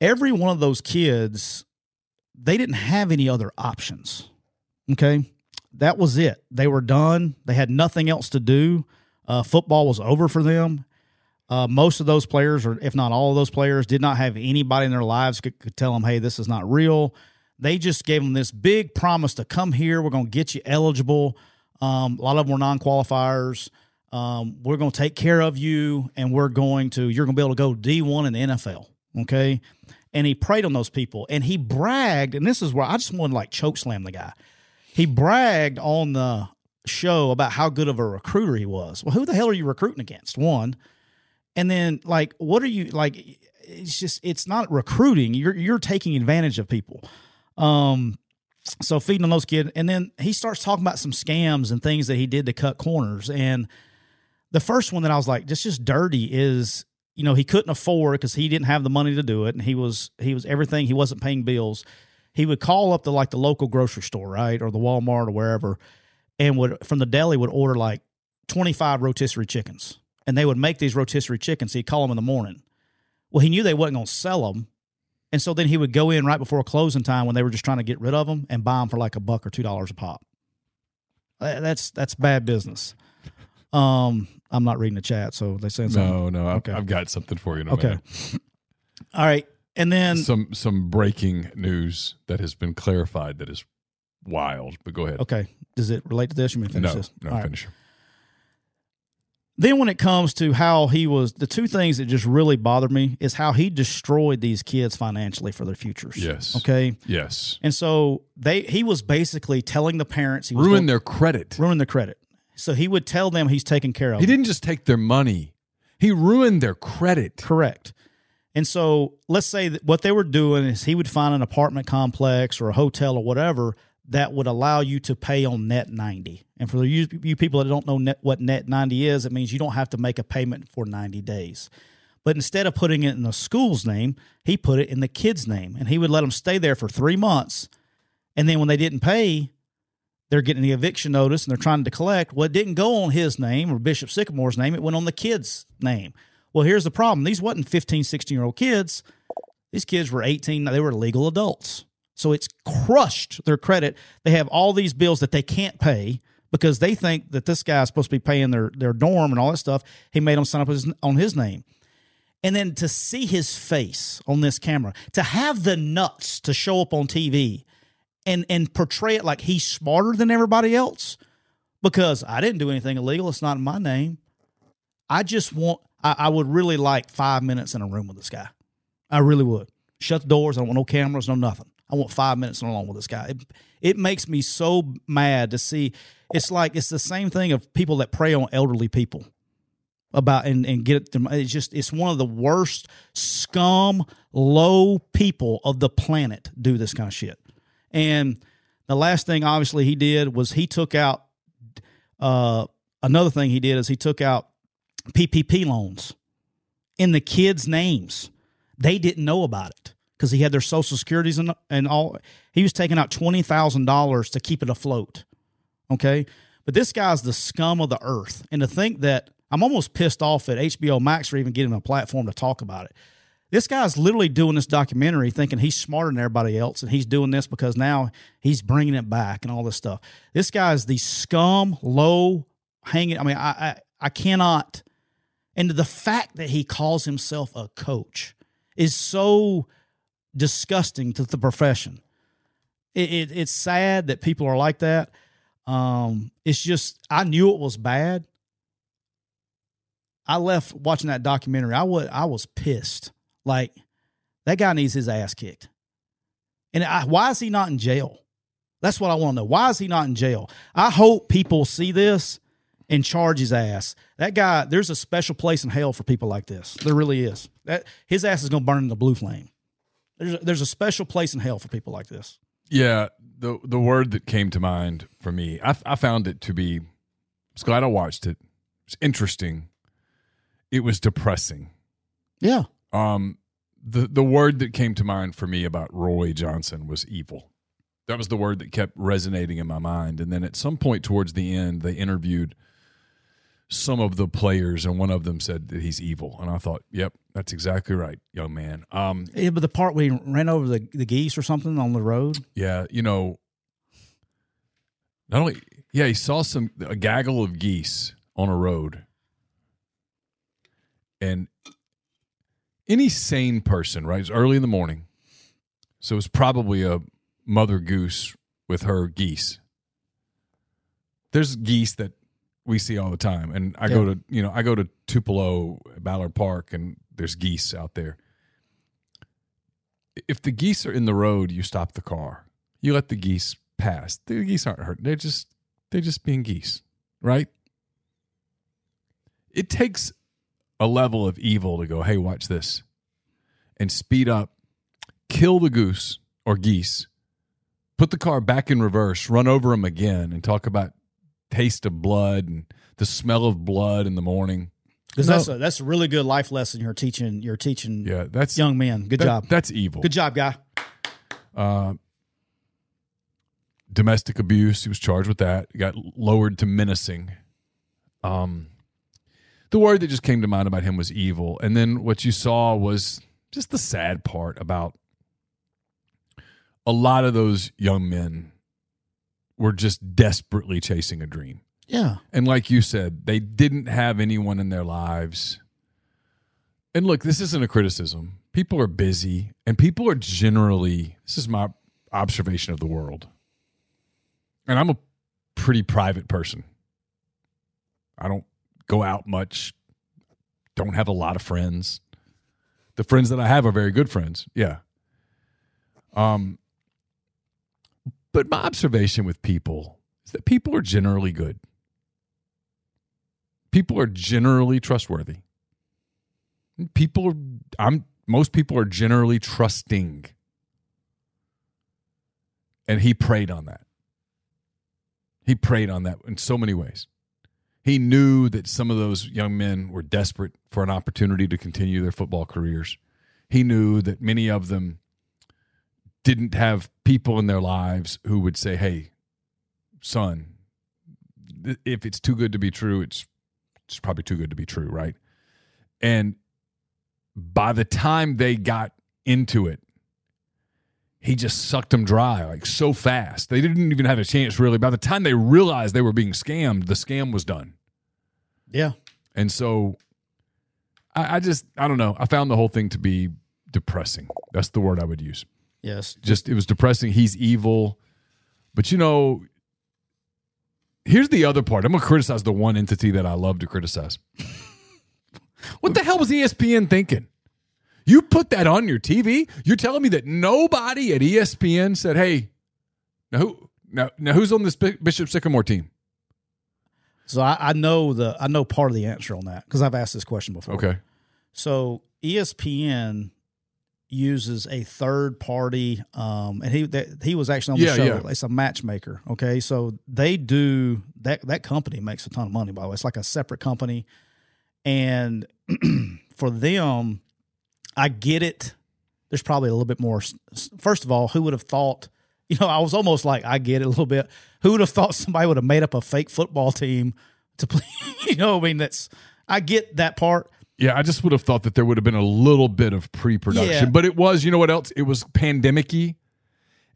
every one of those kids they didn't have any other options okay that was it they were done they had nothing else to do uh, football was over for them uh, most of those players, or if not all of those players, did not have anybody in their lives could, could tell them, "Hey, this is not real." They just gave them this big promise to come here. We're going to get you eligible. Um, a lot of them were non-qualifiers. Um, we're going to take care of you, and we're going to. You're going to be able to go D one in the NFL. Okay, and he prayed on those people, and he bragged. And this is where I just want to like choke slam the guy. He bragged on the show about how good of a recruiter he was. Well, who the hell are you recruiting against? One and then like what are you like it's just it's not recruiting you're you're taking advantage of people um so feeding on those kids and then he starts talking about some scams and things that he did to cut corners and the first one that i was like this just dirty is you know he couldn't afford because he didn't have the money to do it and he was he was everything he wasn't paying bills he would call up the like the local grocery store right or the walmart or wherever and would from the deli would order like 25 rotisserie chickens and they would make these rotisserie chickens. He'd call them in the morning. Well, he knew they wasn't going to sell them. And so then he would go in right before closing time when they were just trying to get rid of them and buy them for like a buck or two dollars a pop. That's that's bad business. Um, I'm not reading the chat, so they saying something. No, no, I've, Okay. I've got something for you. In Okay. minute. All right, and then some some breaking news that has been clarified that is wild. But go ahead. okay, does it relate to this? You mean finish no, this? no, All right. finish. Then when it comes to how he was, the two things that just really bothered me is how he destroyed these kids financially for their futures. Yes. Okay. Yes. And so they he was basically telling the parents he was Ruin gonna- their credit. ruin their credit. So he would tell them he's taking care of He didn't just take their money. He ruined their credit. Correct. And so let's say that what they were doing is he would find an apartment complex or a hotel or whatever that would allow you to pay on net 90. And for you, you people that don't know net, what net 90 is, it means you don't have to make a payment for 90 days. But instead of putting it in the school's name, he put it in the kid's name. And he would let them stay there for three months. And then when they didn't pay, they're getting the eviction notice and they're trying to collect. Well, it didn't go on his name or Bishop Sycamore's name. It went on the kid's name. Well, here's the problem. These wasn't 15, 16 year old kids. These kids were 18. They were legal adults. So it's crushed their credit. They have all these bills that they can't pay because they think that this guy's supposed to be paying their, their dorm and all that stuff. He made them sign up his, on his name. And then to see his face on this camera, to have the nuts to show up on TV and and portray it like he's smarter than everybody else because I didn't do anything illegal. It's not in my name. I just want. I, I would really like five minutes in a room with this guy. I really would. Shut the doors. I don't want no cameras, no nothing. I want five minutes alone with this guy. It, it makes me so mad to see. It's like it's the same thing of people that prey on elderly people about and, and get them. It's just it's one of the worst scum, low people of the planet do this kind of shit. And the last thing, obviously, he did was he took out. Uh, another thing he did is he took out PPP loans in the kids' names. They didn't know about it because he had their social securities and, and all. He was taking out twenty thousand dollars to keep it afloat. Okay, but this guy's the scum of the earth, and to think that I'm almost pissed off at HBO Max for even getting a platform to talk about it. This guy's literally doing this documentary thinking he's smarter than everybody else, and he's doing this because now he's bringing it back and all this stuff. This guy's the scum, low hanging. I mean, I, I, I cannot. And the fact that he calls himself a coach is so disgusting to the profession. It, it, it's sad that people are like that. Um, it's just I knew it was bad. I left watching that documentary. I was I was pissed. Like that guy needs his ass kicked. And I, why is he not in jail? That's what I want to know. Why is he not in jail? I hope people see this and charge his ass. That guy, there's a special place in hell for people like this. There really is. That his ass is going to burn in the blue flame. There's a, there's a special place in hell for people like this. Yeah, the the word that came to mind for me, I, I found it to be. I was glad I watched it. It's interesting. It was depressing. Yeah. Um, the the word that came to mind for me about Roy Johnson was evil. That was the word that kept resonating in my mind. And then at some point towards the end, they interviewed some of the players, and one of them said that he's evil. And I thought, yep, that's exactly right, young man. Um, Yeah, but the part where he ran over the, the geese or something on the road. yeah, you know, not only yeah, he saw some a gaggle of geese on a road, and any sane person, right? It's early in the morning, so it's probably a mother goose with her geese. There's geese that we see all the time, and I go to you know I go to Tupelo Ballard Park, and there's geese out there. If the geese are in the road, you stop the car. You let the geese pass. The geese aren't hurt. They're just they're just being geese, right? It takes a level of evil to go, hey, watch this, and speed up, kill the goose or geese, put the car back in reverse, run over them again, and talk about taste of blood and the smell of blood in the morning. Because No. that's a that's a really good life lesson you're teaching. You're teaching Yeah, that's young man. Good that- job. That's evil. Good job, guy. Uh, domestic abuse. He was charged with that. He got lowered to menacing. Um, the word that just came to mind about him was evil, and then what you saw was just the sad part about a lot of those young men were just desperately chasing a dream. Yeah. And like you said, they didn't have anyone in their lives. And look, this isn't a criticism. People are busy, and people are generally, this is my observation of the world. And I'm a pretty private person. I don't go out much, don't have a lot of friends. The friends that I have are very good friends. Yeah. Um, but my observation with people is that people are generally good. People are generally trustworthy. People are I'm most people are generally trusting. And he preyed on that. He preyed on that in so many ways. He knew that some of those young men were desperate for an opportunity to continue their football careers. He knew that many of them didn't have people in their lives who would say, "Hey, son, if it's too good to be true, it's it's probably too good to be true, right?" And by the time they got into it, he just sucked them dry like so fast. They didn't even have a chance really. By the time they realized they were being scammed, the scam was done. Yeah. And so I, I just I don't know. I found the whole thing to be depressing. That's the word I would use. Yes. Just it was depressing. He's evil. But you know, here's the other part. I'm gonna criticize the one entity that I love to criticize. What the hell was ESPN thinking? You put that on your TV? You're telling me that nobody at ESPN said, "Hey, now who now, now who's on this Bishop Sycamore team?" So I, I know the I know part of the answer on that because I've asked this question before. Okay. So ESPN uses a third party, um, and he that, he was actually on the Yeah, show. yeah. It's a matchmaker. Okay, so they do that. That company makes a ton of money. By the way, it's like a separate company, and for them, I get it. There's probably a little bit more. First of all, who would have thought? You know, I was almost like, I get it a little bit. Who would have thought somebody would have made up a fake football team to play? You know, I mean, that's I get that part. Yeah, I just would have thought that there would have been a little bit of pre-production, Yeah. but it was, you know what else? It was pandemic-y.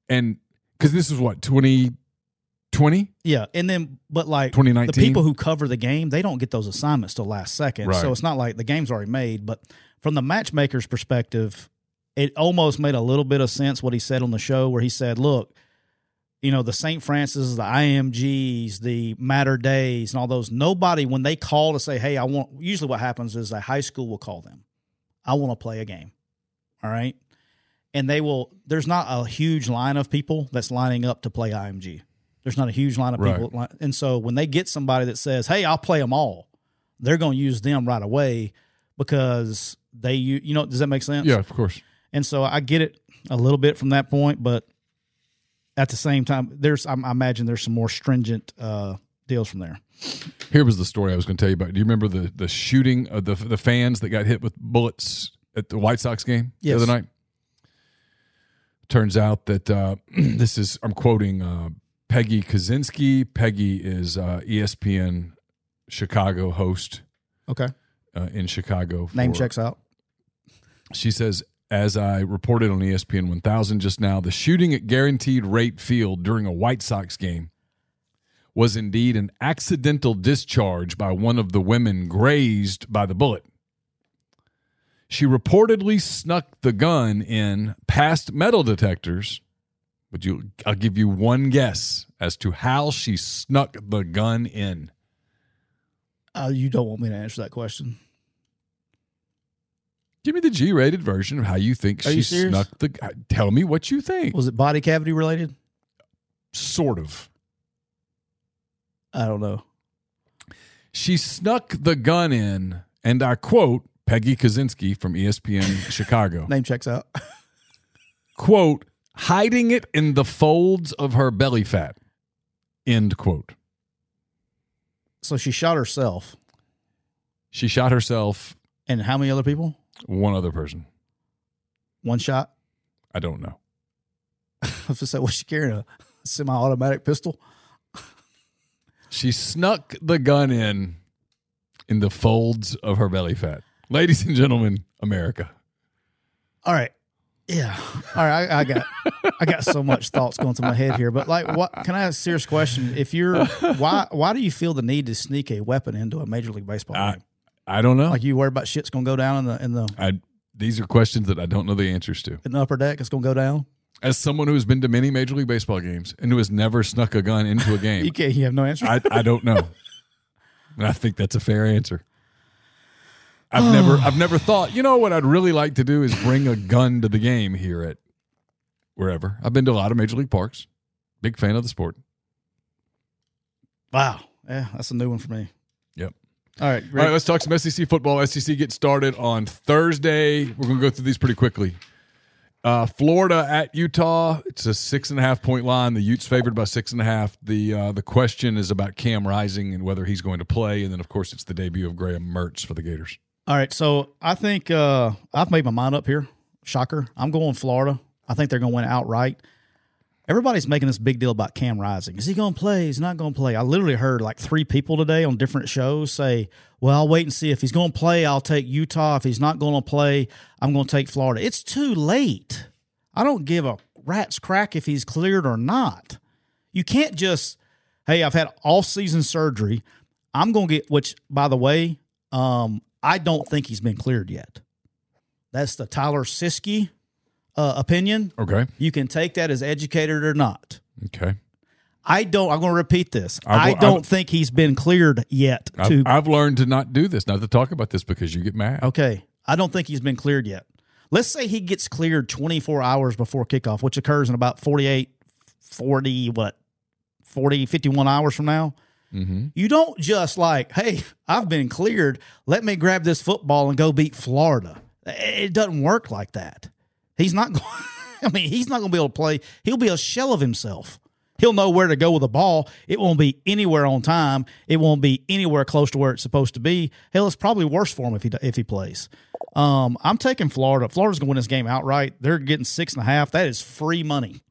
And cuz this is what 2020? Yeah, and then but like 2019? the people who cover the game, they don't get those assignments till last second. Right. So it's not like the game's already made. But from the matchmaker's perspective, it almost made a little bit of sense what he said on the show, where he said, "Look, you know the St. Francis, the IMGs, the Mater Deis, and all those. Nobody when they call to say, "Hey, I want." Usually, what happens is a high school will call them. I want to play a game. All right. And they will, there's not a huge line of people that's lining up to play IMG. There's not a huge line of people. li- And so when they get somebody that says, hey, I'll play them all, they're going to use them right away because they, you you know, does that make sense? Yeah, of course. And so I get it a little bit from that point, but at the same time, there's, I, I imagine there's some more stringent uh, deals from there. Here was the story I was going to tell you about. Do you remember the the shooting of the the fans that got hit with bullets at the White Sox game Yes. the other night? Turns out that uh, this is I'm quoting uh, Peggy Kusinski. Peggy is uh, ESPN Chicago host Okay. uh, in Chicago. Name checks out. She says, as I reported on ESPN 1000 just now, the shooting at Guaranteed Rate Field during a White Sox game was indeed an accidental discharge by one of the women grazed by the bullet. She reportedly snuck the gun in past metal detectors. Would you? I'll give you one guess as to how she snuck the gun in. Uh, you don't want me to answer that question. Give me the G-rated version of how you think Are she you serious? snuck the. uh, Tell me what you think. Was it body cavity related? Sort of. I don't know. She snuck the gun in, and I quote Peggy Kusinski from ESPN Chicago. Name checks out. quote, hiding it in the folds of her belly fat. End quote. So she shot herself. She shot herself, And how many other people? One other person. One shot. I don't know. I was just say, was she carrying a semi-automatic pistol? She snuck the gun in in the folds of her belly fat. Ladies and gentlemen, America. All right. Yeah. All right. I, I got I got so much thoughts going through my head here. But like what can I ask a serious question? If you're why why do you feel the need to sneak a weapon into a major league baseball I, game? I don't know. Like you worried about shit's gonna go down in the in the I, these are questions that I don't know the answers to. in the upper deck, it's gonna go down? As someone who has been to many Major League Baseball games and who has never snuck a gun into a game, You can't you have no answer. I, I don't know. And I think that's a fair answer. I've never I've never thought, you know what I'd really like to do is bring a gun to the game here at wherever. I've been to a lot of major league parks. Big fan of the sport. wow. Yeah, that's a new one for me. All right. All right, let's talk some SEC football. SEC gets started on Thursday. We're going to go through these pretty quickly. Uh, Florida at Utah. It's a six and a half point line. The Utes favored by six and a half. The uh, the question is about Cam Rising and whether he's going to play, and then of course it's the debut of Graham Mertz for the Gators. All right, so I think uh, I've made my mind up here. Shocker. I'm going Florida. I think they're going to win outright. Everybody's making this big deal about Cam Rising. Is he going to play? He's not going to play. I literally heard like three people today on different shows say, well, I'll wait and see. If he's going to play, I'll take Utah. If he's not going to play, I'm going to take Florida. It's too late. I don't give a rat's crack if he's cleared or not. You can't just, hey, I've had all season surgery. I'm going to get, which, by the way, um, I don't think he's been cleared yet. That's the Tyler Siskey uh, opinion. Okay. You can take that as educated or not. Okay. I don't. I'm going to repeat this. I've- I don't I've- think he's been cleared yet. To I've, I've learned to not do this, not to talk about this because you get mad. okay, I don't think he's been cleared yet. Let's say he gets cleared 24 hours before kickoff, which occurs in about 48, 40 what, 40, 51 hours from now. Mm-hmm. You don't just like, hey, I've been cleared. Let me grab this football and go beat Florida. It doesn't work like that. He's not going. I mean, he's not going to be able to play. He'll be a shell of himself. He'll know where to go with the ball. It won't be anywhere on time. It won't be anywhere close to where it's supposed to be. Hell, it's probably worse for him if he if he plays. Um, I'm taking Florida. Florida's going to win this game outright. They're getting six and a half. That is free money.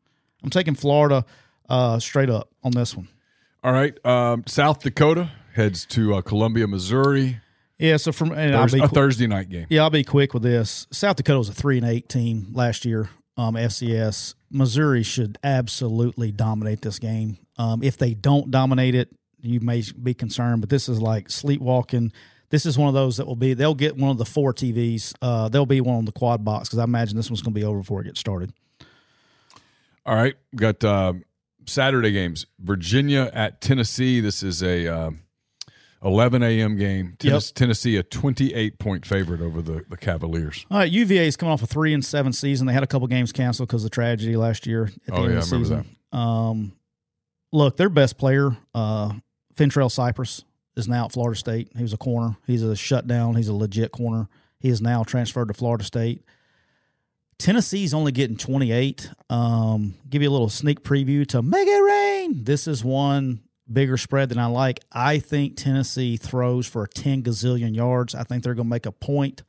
I'm taking Florida uh, straight up on this one. All right. Um, South Dakota heads to uh, Columbia, Missouri. Yeah. So from and I'll be a Thursday night game. Yeah, I'll be quick with this. South Dakota was a three and eight team last year. Um, FCS. Missouri should absolutely dominate this game. Um, if they don't dominate it, you may be concerned. But this is like sleepwalking. This is one of those that will be. They'll get one of the four TVs. Uh, they'll be one on the quad box because I imagine this one's going to be over before it gets started. All right. We've got uh, Saturday games. Virginia at Tennessee. This is a uh, 11 a.m. game. Tennes- Tennessee, a 28 point favorite over the, the Cavaliers. All right, UVA is coming off a three and seven season. They had a couple games canceled because of the tragedy last year at the Oh, end yeah, of the I remember season. Um, look, their best player, uh, Fentrell Cypress, is now at Florida State. He was a corner. He's a shutdown. He's a legit corner. He is now transferred to Florida State. Tennessee's only getting 28. Um, give you a little sneak preview to Make It Rain. This is one bigger spread than I like. I think Tennessee throws for 10 gazillion yards. I think they're going to make a point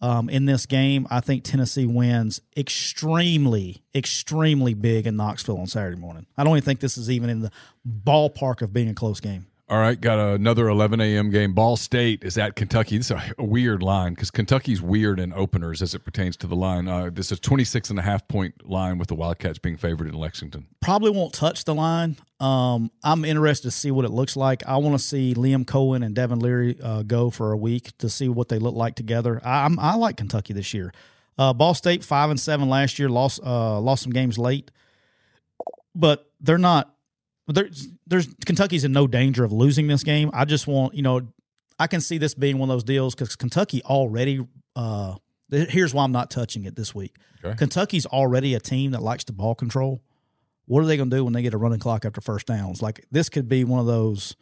um, in this game. I think Tennessee wins extremely, extremely big in Knoxville on Saturday morning. I don't even think this is even in the ballpark of being a close game. All right, got another 11 a.m. game. Ball State is at Kentucky. This is a, weird line because Kentucky's weird in openers as it pertains to the line. Uh, this is 26 and a half point line with the Wildcats being favored in Lexington. Probably won't touch the line. Um, I'm interested to see what it looks like. I want to see Liam Coen and Devin Leary uh, go for a week to see what they look like together. I, I like Kentucky this year. Uh, Ball State five and seven last year lost uh, lost some games late, but they're not. There's there's Kentucky's in no danger of losing this game. I just want you know I can see this being one of those deals because Kentucky already. Uh, th- here's why I'm not touching it this week. Okay. Kentucky's already a team that likes to ball control. What are they going to do when they get a running clock after first downs? Like this could be one of those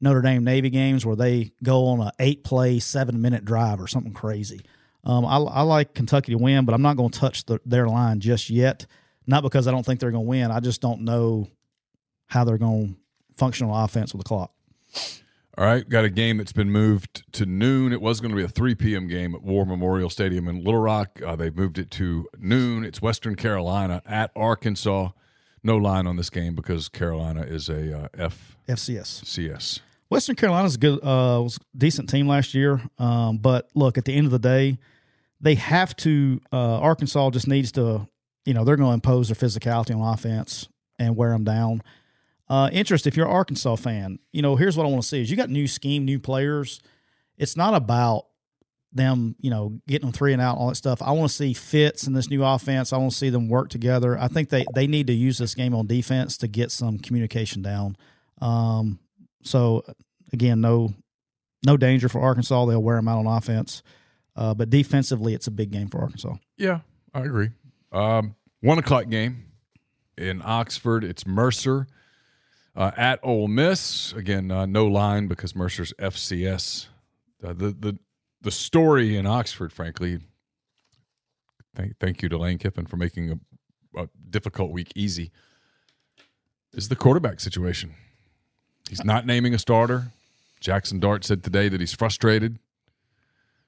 Notre Dame Navy games where they go on a eight play seven minute drive or something crazy. Um, I, I like Kentucky to win, but I'm not going to touch the, their line just yet. Not because I don't think they're going to win. I just don't know how they're going to function on offense with the clock. All right, got a game that's been moved to noon. It was going to be a 3 p.m. game at War Memorial Stadium in Little Rock. Uh, they've moved it to noon. It's Western Carolina at Arkansas. No line on this game because Carolina is a uh, FCS. CS. Western Carolina's a good, uh, was a decent team last year. Um, but look, at the end of the day, they have to. Uh, Arkansas just needs to, you know, they're going to impose their physicality on offense and wear them down. Uh, interest, if you're an Arkansas fan, you know, here's what I want to see: is you got new scheme, new players. It's not about them, you know, getting them three and out, all that stuff. I want to see fits in this new offense. I want to see them work together. I think they they need to use this game on defense to get some communication down. Um, so again, no no danger for Arkansas. They'll wear them out on offense, uh, but defensively, it's a big game for Arkansas. Yeah, I agree. Um, one o'clock game in Oxford. It's Mercer uh, at Ole Miss. Again, uh, no line because Mercer's FCS. Uh, the the the story in Oxford, frankly. Thank thank you to Lane Kiffin for making a, a difficult week easy. Is the quarterback situation? He's not naming a starter. Jackson Dart said today that he's frustrated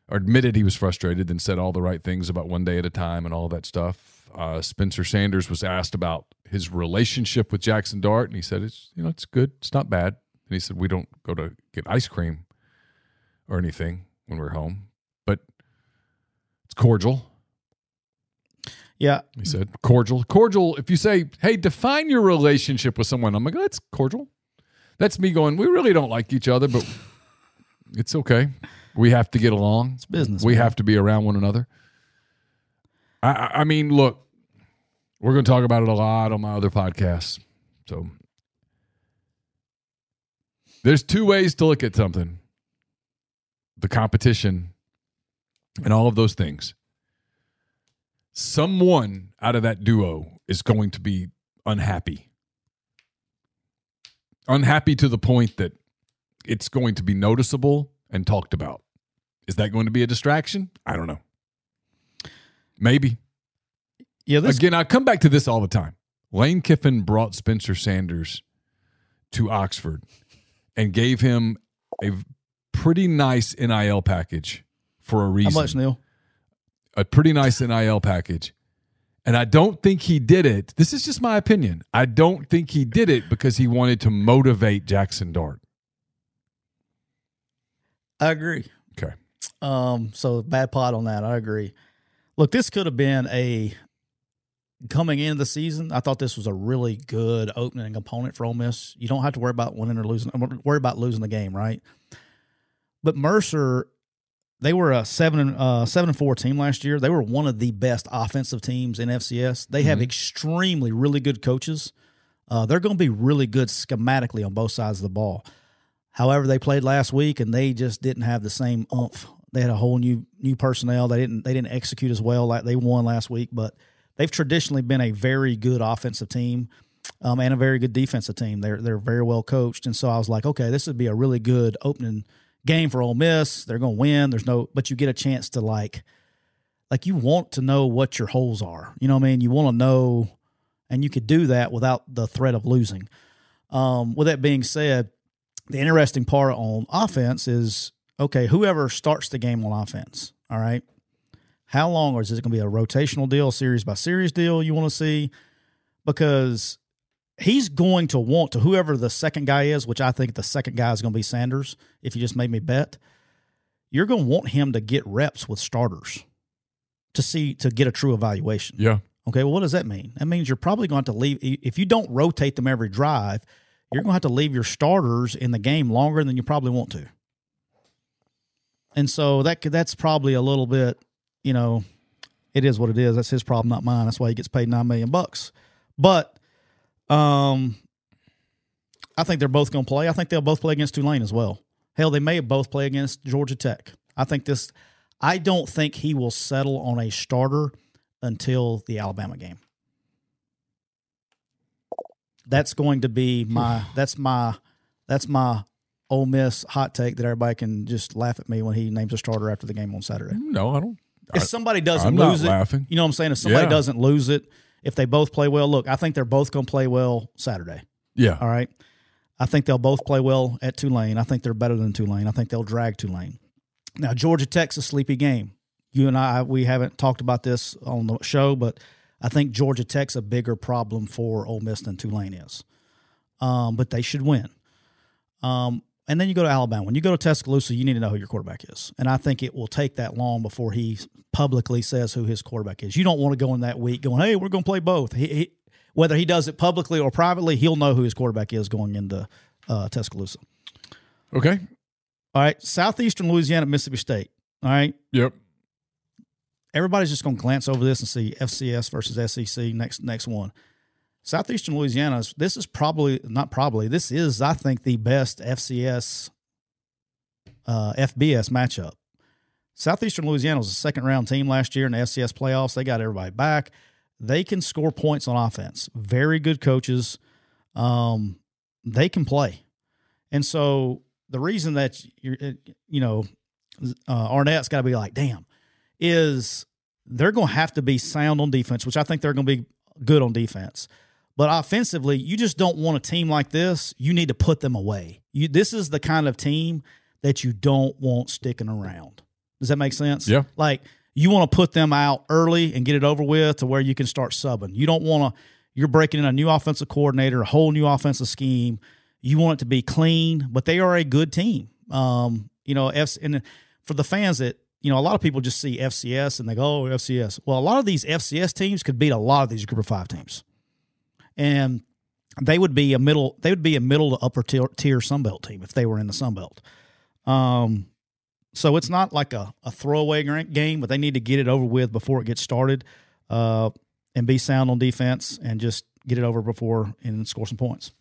or admitted he was frustrated, then said all the right things about one day at a time and all that stuff. Uh, Spencer Sanders was asked about his relationship with Jackson Dart, and he said it's you know it's good, it's not bad. And he said we don't go to get ice cream or anything when we're home, but it's cordial. Yeah, He said cordial, cordial. If you say, "Hey, define your relationship with someone," I'm like, oh, "That's cordial." That's me going. We really don't like each other, but it's okay. We have to get along. It's business, We man. have to be around one another. I- I, I mean, look, we're going to talk about it a lot on my other podcasts. So There's two ways to look at something the competition and all of those things. Someone out of that duo is going to be unhappy. Unhappy to the point that it's going to be noticeable and talked about. Is that going to be a distraction? I don't know. Maybe. Yeah, this Again, I come back to this all the time. Lane Kiffin brought Spencer Sanders to Oxford and gave him a pretty nice NIL package for a reason. how much, Neal? A pretty nice NIL package. And I don't think he did it. This is just my opinion. I don't think he did it because he wanted to motivate Jackson Dart. I agree. Okay. Um, so bad pot on that. I agree. Look, this could have been a coming into the season. I thought this was a really good opening opponent for Ole Miss. You don't have to worry about winning or losing. Worry about losing the game, right? But Mercer, they were a seven uh, seven and four team last year. They were one of the best offensive teams in FCS. They have extremely really good coaches. Uh, they're going to be really good schematically on both sides of the ball. However, they played last week and they just didn't have the same oomph. They had a whole new new personnel. They didn't they didn't execute as well like they won last week, but they've traditionally been a very good offensive team um, and a very good defensive team. They're they're very well coached, and so I was like, okay, this would be a really good opening game for Ole Miss. They're going to win. There's no, but you get a chance to like, like you want to know what your holes are. You know what I mean? You want to know, and you could do that without the threat of losing. Um, with that being said, the interesting part on offense is okay, whoever starts the game on offense, all right, how long or is it going to be a rotational deal, series by series deal you want to see? Because he's going to want to, whoever the second guy is, which I think the second guy is going to be Sanders, if you just made me bet, you're going to want him to get reps with starters to see, to get a true evaluation. Yeah. Okay, well, what does that mean? That means you're probably going to leave if you don't rotate them every drive. You're going to have to leave your starters in the game longer than you probably want to, and so that could, that's probably a little bit, you know, it is what it is. That's his problem, not mine. That's why he gets paid nine million bucks. But, um, I think they're both going to play. I think they'll both play against Tulane as well. Hell, they may both play against Georgia Tech. I think this. I don't think he will settle on a starter until the Alabama game. That's going to be my that's my that's my Ole Miss hot take that everybody can just laugh at me when he names a starter after the game on Saturday. No, I don't. If somebody doesn't I'm lose it, laughing. you know what I'm saying? If somebody Yeah. doesn't lose it, if they both play well, look, I think they're both going to play well Saturday. Yeah. All right. I think they'll both play well at Tulane. I think they're better than Tulane. I think they'll drag Tulane. Now, Georgia Tech's a sleepy game. You and I, we haven't talked about this on the show, but I think Georgia Tech's a bigger problem for Ole Miss than Tulane is. Um, but they should win. Um, and then you go to Alabama. When you go to Tuscaloosa, you need to know who your quarterback is. And I think it will take that long before he publicly says who his quarterback is. You don't want to go in that week going, "Hey, we're going to play both." He, he, whether he does it publicly or privately, he'll know who his quarterback is going into uh, Tuscaloosa. Okay. All right, Southeastern Louisiana, Mississippi State. All right, Yep. everybody's just going to glance over this and see FCS versus SEC next next one. Southeastern Louisiana this is probably not probably this is I think the best FCS uh, FBS matchup. Southeastern Louisiana was a second round team last year in the FCS playoffs. They got everybody back. They can score points on offense. Very good coaches. Um, they can play, and so the reason that you're you know uh, Arnett's got to be like, damn, is they're going to have to be sound on defense, which I think they're going to be good on defense. But offensively, you just don't want a team like this. You need to put them away. You, this is the kind of team that you don't want sticking around. Does that make sense? Yeah. Like you want to put them out early and get it over with to where you can start subbing. You don't want to. You're breaking in a new offensive coordinator, a whole new offensive scheme. You want it to be clean, but they are a good team. Um, you know, F, and for the fans that you know, a lot of people just see FCS and they go, "Oh, FCS." Well, a lot of these FCS teams could beat a lot of these Group of Five teams, and they would be a middle. They would be a middle to upper tier, tier Sunbelt team if they were in the Sunbelt. Um, so it's not like a, a throwaway game, but they need to get it over with before it gets started, uh, and be sound on defense and just get it over before and score some points.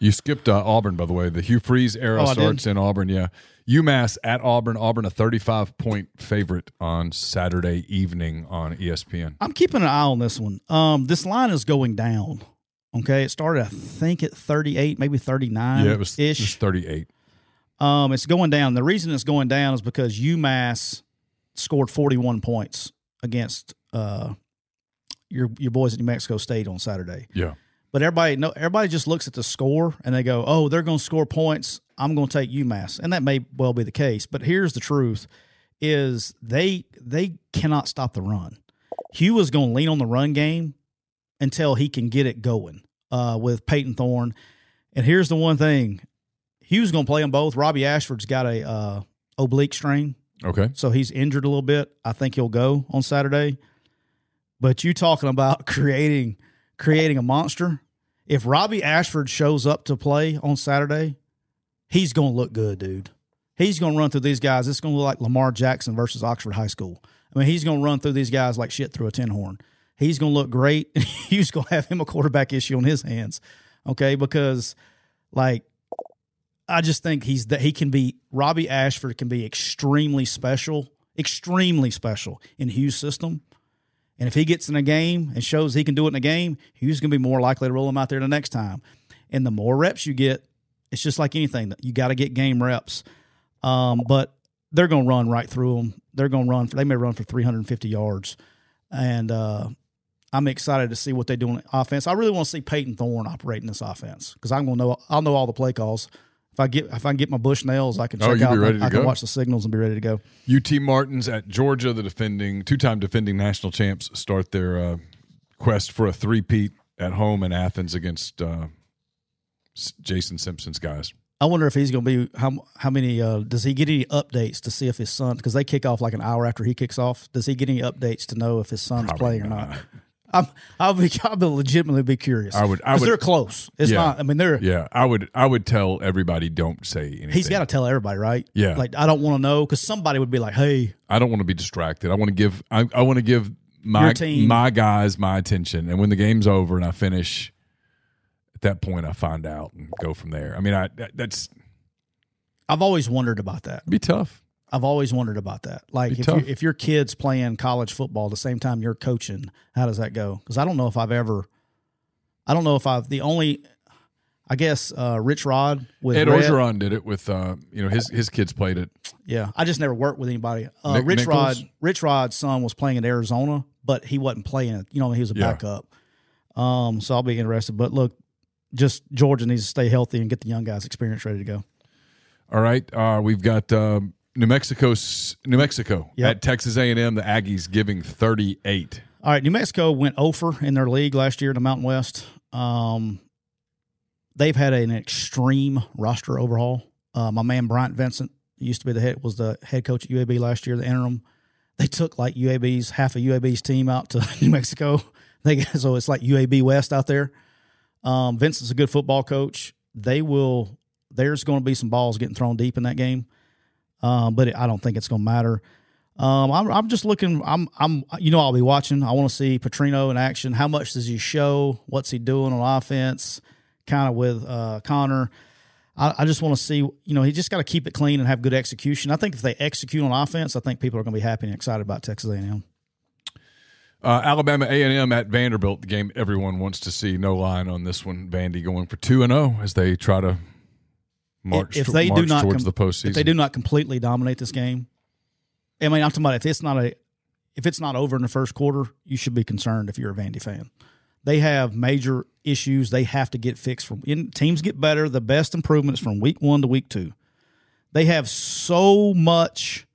You skipped uh, Auburn, by the way. The Hugh Freeze era Oh, starts in Auburn. Yeah, UMass at Auburn. Auburn a 35 point favorite on Saturday evening on ESPN. I'm keeping an eye on this one. Um, this line is going down. Okay, it started I think at 38, maybe 39 Yeah, it was, it was ish. 38. Um, it's going down. The reason it's going down is because UMass scored 41 points against uh your your boys at New Mexico State on Saturday. Yeah, But everybody no everybody just looks at the score and they go, "Oh, they're going to score points. I'm going to take UMass." And that may well be the case, but here's the truth is they they cannot stop the run. Hugh is going to lean on the run game until he can get it going uh, with Peyton Thorne. And here's the one thing. Hugh's going to play them both. Robbie Ashford's got a uh, oblique strain, okay. so he's injured a little bit. I think he'll go on Saturday. But you talking about creating creating a monster? If Robbie Ashford shows up to play on Saturday, he's going to look good, dude. He's going to run through these guys. It's going to look like Lamar Jackson versus Oxford High School. I mean, he's going to run through these guys like shit through a tin horn. He's going to look great. he's going to have him a quarterback issue on his hands, okay? Because like I just think he's that he can be Robbie Ashford can be extremely special, extremely special in Hugh's system. And if he gets in a game and shows he can do it in a game, he's going to be more likely to roll him out there the next time. And the more reps you get, it's just like anything that you got to get game reps. Um, but they're going to run right through them. They're going to run for they may run for 350 yards, and uh, I'm excited to see what they do on offense. I really want to see Peyton Thorne operating this offense because I'm going to know I'll know all the play calls. If I get if I can get my bush nails, I can Oh, check you'll out. to I can watch the signals and be ready to go. UT Martins at Georgia, the defending two-time defending national champs, start their uh, quest for a three-peat at home in Athens against uh, Jason Simpson's guys. I wonder if he's going to be how how many uh, does he get any updates to see if his son because they kick off like an hour after he kicks off. Does he get any updates to know if his son's Probably playing or not. I'm I'll be I'll be legitimately be curious. I would- I would- they're close. It's Yeah. not. I mean, they're Yeah, I would. I would tell everybody don't say anything. he's got to tell everybody, right? Yeah. Like I don't want to know because somebody would be like, "Hey, I don't want to be distracted. I want to give. I, I want to give my team. my guys my attention. And when the game's over and I finish, at that point I find out and go from there. I mean, I that, that's I've always wondered about that. be tough. I've always wondered about that. Like if you, if your kid's playing college football at the same time you're coaching, how does that go? Because I don't know if I've ever, I don't know if I've the only, I guess uh, Rich Rod with Ed Red- Orgeron did it with uh, you know his his kids played it. Yeah, I just never worked with anybody. Uh, Nick Rich Nichols? Rod, Rich Rod's son was playing in Arizona, but he wasn't playing it. You know, he was a Yeah. backup. Um, so I'll be interested. But look, just Georgia needs to stay healthy and get the young guys experience ready to go. All right, uh, we've got um, New Mexico, New Mexico Yep. at Texas A and M. The Aggies giving thirty eight. All right, New Mexico went over in their league last year in the Mountain West. Um, they've had an extreme roster overhaul. Uh, my man Bryant Vincent used to be the head was the head coach at UAB last year, the interim. They took like UAB's half of UAB's team out to New Mexico. They so it's like UAB West out there. Um, Vincent's a good football coach. They will. There's going to be some balls getting thrown deep in that game, um, but I don't think it's going to matter. Um, I'm, I'm just looking. I'm, I'm, you know, I'll be watching. I want to see Petrino in action. How much does he show? What's he doing on offense? Kind of with uh, Connor. I, I just want to see. You know, he just got to keep it clean and have good execution. I think if they execute on offense, I think people are going to be happy and excited about Texas A&M. Uh, Alabama A and M at Vanderbilt, the game everyone wants to see. No line on this one. Vandy going for two and zero as they try to march, if they do march not towards com- the postseason. If they do not completely dominate this game, I mean, I'm talking about if it's not a, if it's not over in the first quarter, you should be concerned if you're a Vandy fan. They have major issues they have to get fixed. From teams get better. The best improvements from week one to week two. They have so much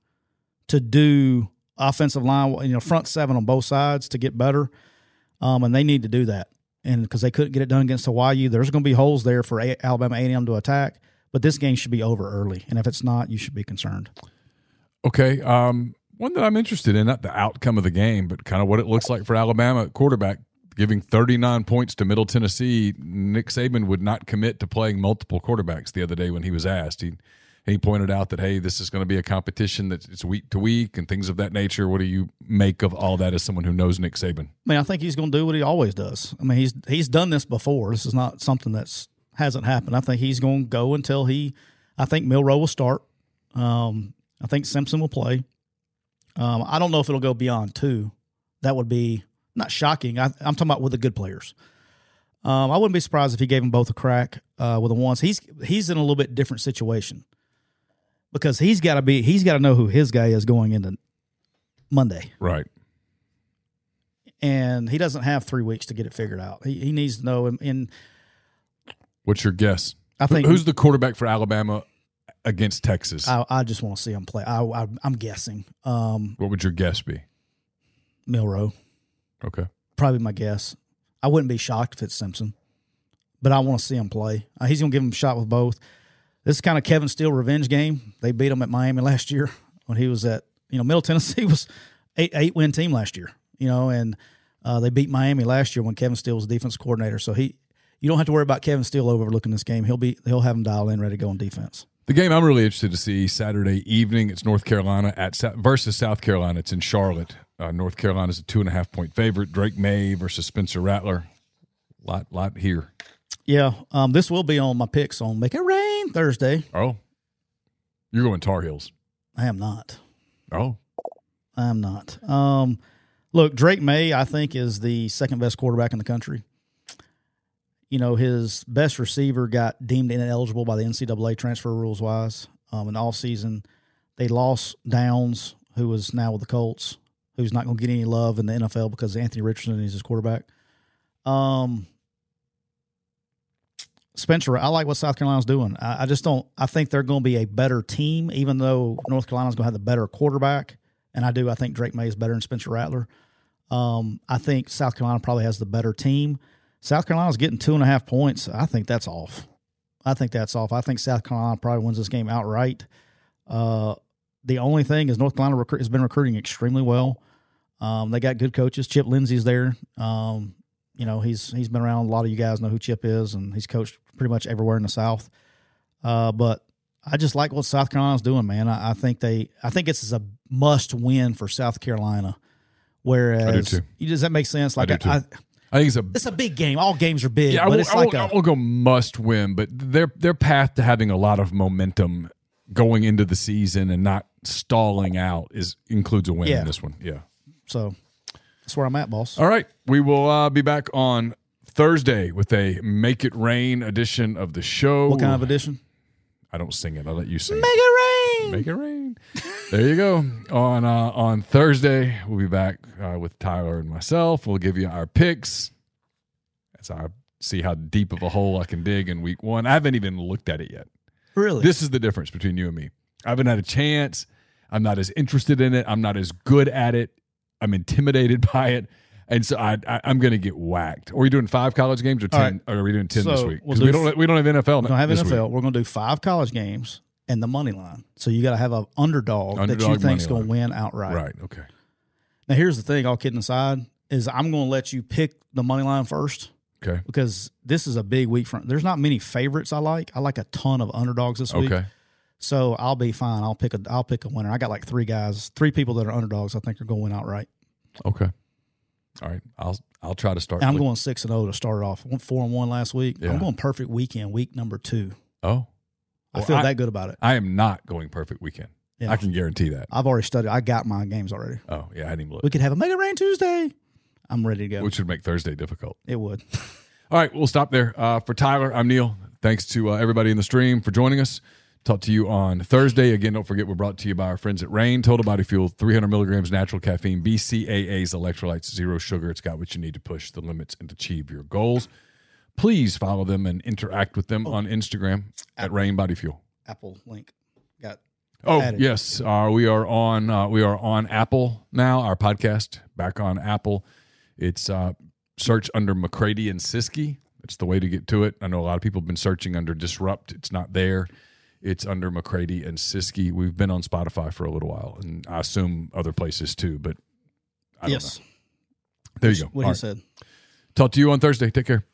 to do offensive line, you know, front seven on both sides to get better, um, and they need to do that. And because they couldn't get it done against the Hawaii, there's going to be holes there for a- Alabama A&M to attack. But this game should be over early, and if it's not, you should be concerned. Okay. Um, one that I'm interested in, not the outcome of the game, but kind of what it looks like for Alabama quarterback, giving 39 points to Middle Tennessee. Nick Saban would not commit to playing multiple quarterbacks the other day when he was asked. He he pointed out that hey, this is going to be a competition that's it's week to week and things of that nature. What do you make of all that as someone who knows Nick Saban? I mean, I think he's going to do what he always does. I mean, he's he's done this before. This is not something that's hasn't happened. I think he's going to go until he. I think Milroe will start. Um, I think Simpson will play. Um, I don't know if it'll go beyond two. That would be not shocking. I, I'm talking about with the good players. Um, I wouldn't be surprised if he gave them both a crack uh, with the ones. He's he's in a little bit different situation because he's got to be he's got to know who his guy is going into Monday, Right. and he doesn't have three weeks to get it figured out. He, he needs to know. And, and What's your guess? I think Who's the quarterback for Alabama against Texas? I, I just want to see him play. I, I I'm guessing um, what would your guess be? Milroe Okay. probably my guess. I wouldn't be shocked if it's Simpson, but I want to see him play. Uh, he's going to give him a shot with both. This is kind of Kevin Steele revenge game. They beat him at Miami last year when he was at you know Middle Tennessee was eight eight win team last year. You know, and uh, they beat Miami last year when Kevin Steele was defense coordinator. So he you don't have to worry about Kevin Steele overlooking this game. He'll be he'll have him dialed in, ready to go on defense. The game I'm really interested to see Saturday evening. It's North Carolina at versus South Carolina. It's in Charlotte. Uh, North is a two and a half point favorite. Drake Maye versus Spencer Rattler. Lot, lot here. Yeah, um, this will be on my picks on Make It Rain Thursday. Oh, you're going Tar Heels. I am not. Oh, I'm not. Um, look, Drake Maye, I think, is the second best quarterback in the country. You know, his best receiver got deemed ineligible by the NCAA transfer rules wise. Um, in the offseason, they lost Downs, who was now with the Colts, who's not going to get any love in the NFL because Anthony Richardson is his quarterback. Um, Spencer, I like what South Carolina's doing. I, I just don't. I think they're going to be a better team, even though North Carolina's going to have the better quarterback. And I do. I think Drake Maye is better than Spencer Rattler. Um, I think South Carolina probably has the better team. South Carolina's getting two and a half points. I think that's off. I think that's off. I think South Carolina probably wins this game outright. Uh, the only thing is North Carolina recruit, has been recruiting extremely well. Um, they got good coaches. Chip Lindsey's there. Um, you know he's he's been around. A lot of you guys know who Chip is, and he's coached pretty much everywhere in the South. Uh, but I just like what South Carolina's doing, man. I, I think they, I think it's a must win for South Carolina. Whereas, does that make sense? Like, too. I, I think it's a it's a big game. All games are big, yeah. I will, it's I will- a I will go must win, but their their path to having a lot of momentum going into the season and not stalling out is includes a win Yeah. in this one. Yeah. so. That's where I'm at, boss. All right. We will uh, be back on Thursday with a Make It Rain edition of the show. What kind of edition? I don't sing it. I'll let you sing. Make it rain. Make it rain. there you go. On uh, on Thursday, we'll be back uh, with Tyler and myself. We'll give you our picks as I see how deep of a hole I can dig in week one. I haven't even looked at it yet. Really? This is the difference between you and me. I haven't had a chance. I'm not as interested in it. I'm not as good at it. I'm intimidated by it. And so I, I, I'm going to get whacked. Are we doing five college games or ten? Or are we doing ten So, this week? we'll do we don't. We don't have NFL. we don't have NFL. week. We're going to do five college games and the money line. So you got to have an underdog, that you think's going to win outright. Right. Okay. Now, here's the thing. All kidding aside, is I'm going to let you pick the money line first Okay. because this is a big week for. There's not many favorites I like. I like a ton of underdogs this week. Okay. So I'll be fine. I'll pick a. I'll pick a winner. I got like three guys, three people that are underdogs. I think are going to win outright. Okay. All right. I'll I'll try to start. And I'm going six and zero to start off. Went four and one last week. Yeah. I'm going perfect weekend, week number two. Oh. I Well, feel I- that good about it. I am not going perfect weekend. Yeah. I can guarantee that. I've already studied. I got my games already. Oh yeah, I didn't even look. We could have a Mega Reign Tuesday. I'm ready to go. Which would make Thursday difficult. it would. All right, we'll stop there. Uh, for Tyler, I'm Neal. Thanks to uh, everybody in the stream for joining us. Talk to you on Thursday. Again, don't forget we're brought to you by our friends at Rain. Total Body Fuel, 300 milligrams natural caffeine, BCAAs, electrolytes, zero sugar. It's got what you need to push the limits and achieve your goals. Please follow them and interact with them on Instagram at Reign Body Fuel. Apple link. Got Oh added. yes, uh, we are on. Uh, we are on Apple now. Our podcast back on Apple. It's uh, search under McCready and Siskey. It's the way to get to it. I know a lot of people have been searching under Disrupt. It's not there. It's under McCready and Siskey. We've been on Spotify for a little while, and I assume other places too. But I don't yes. know. There you go. What All he right. said. Talk to you on Thursday. Take care.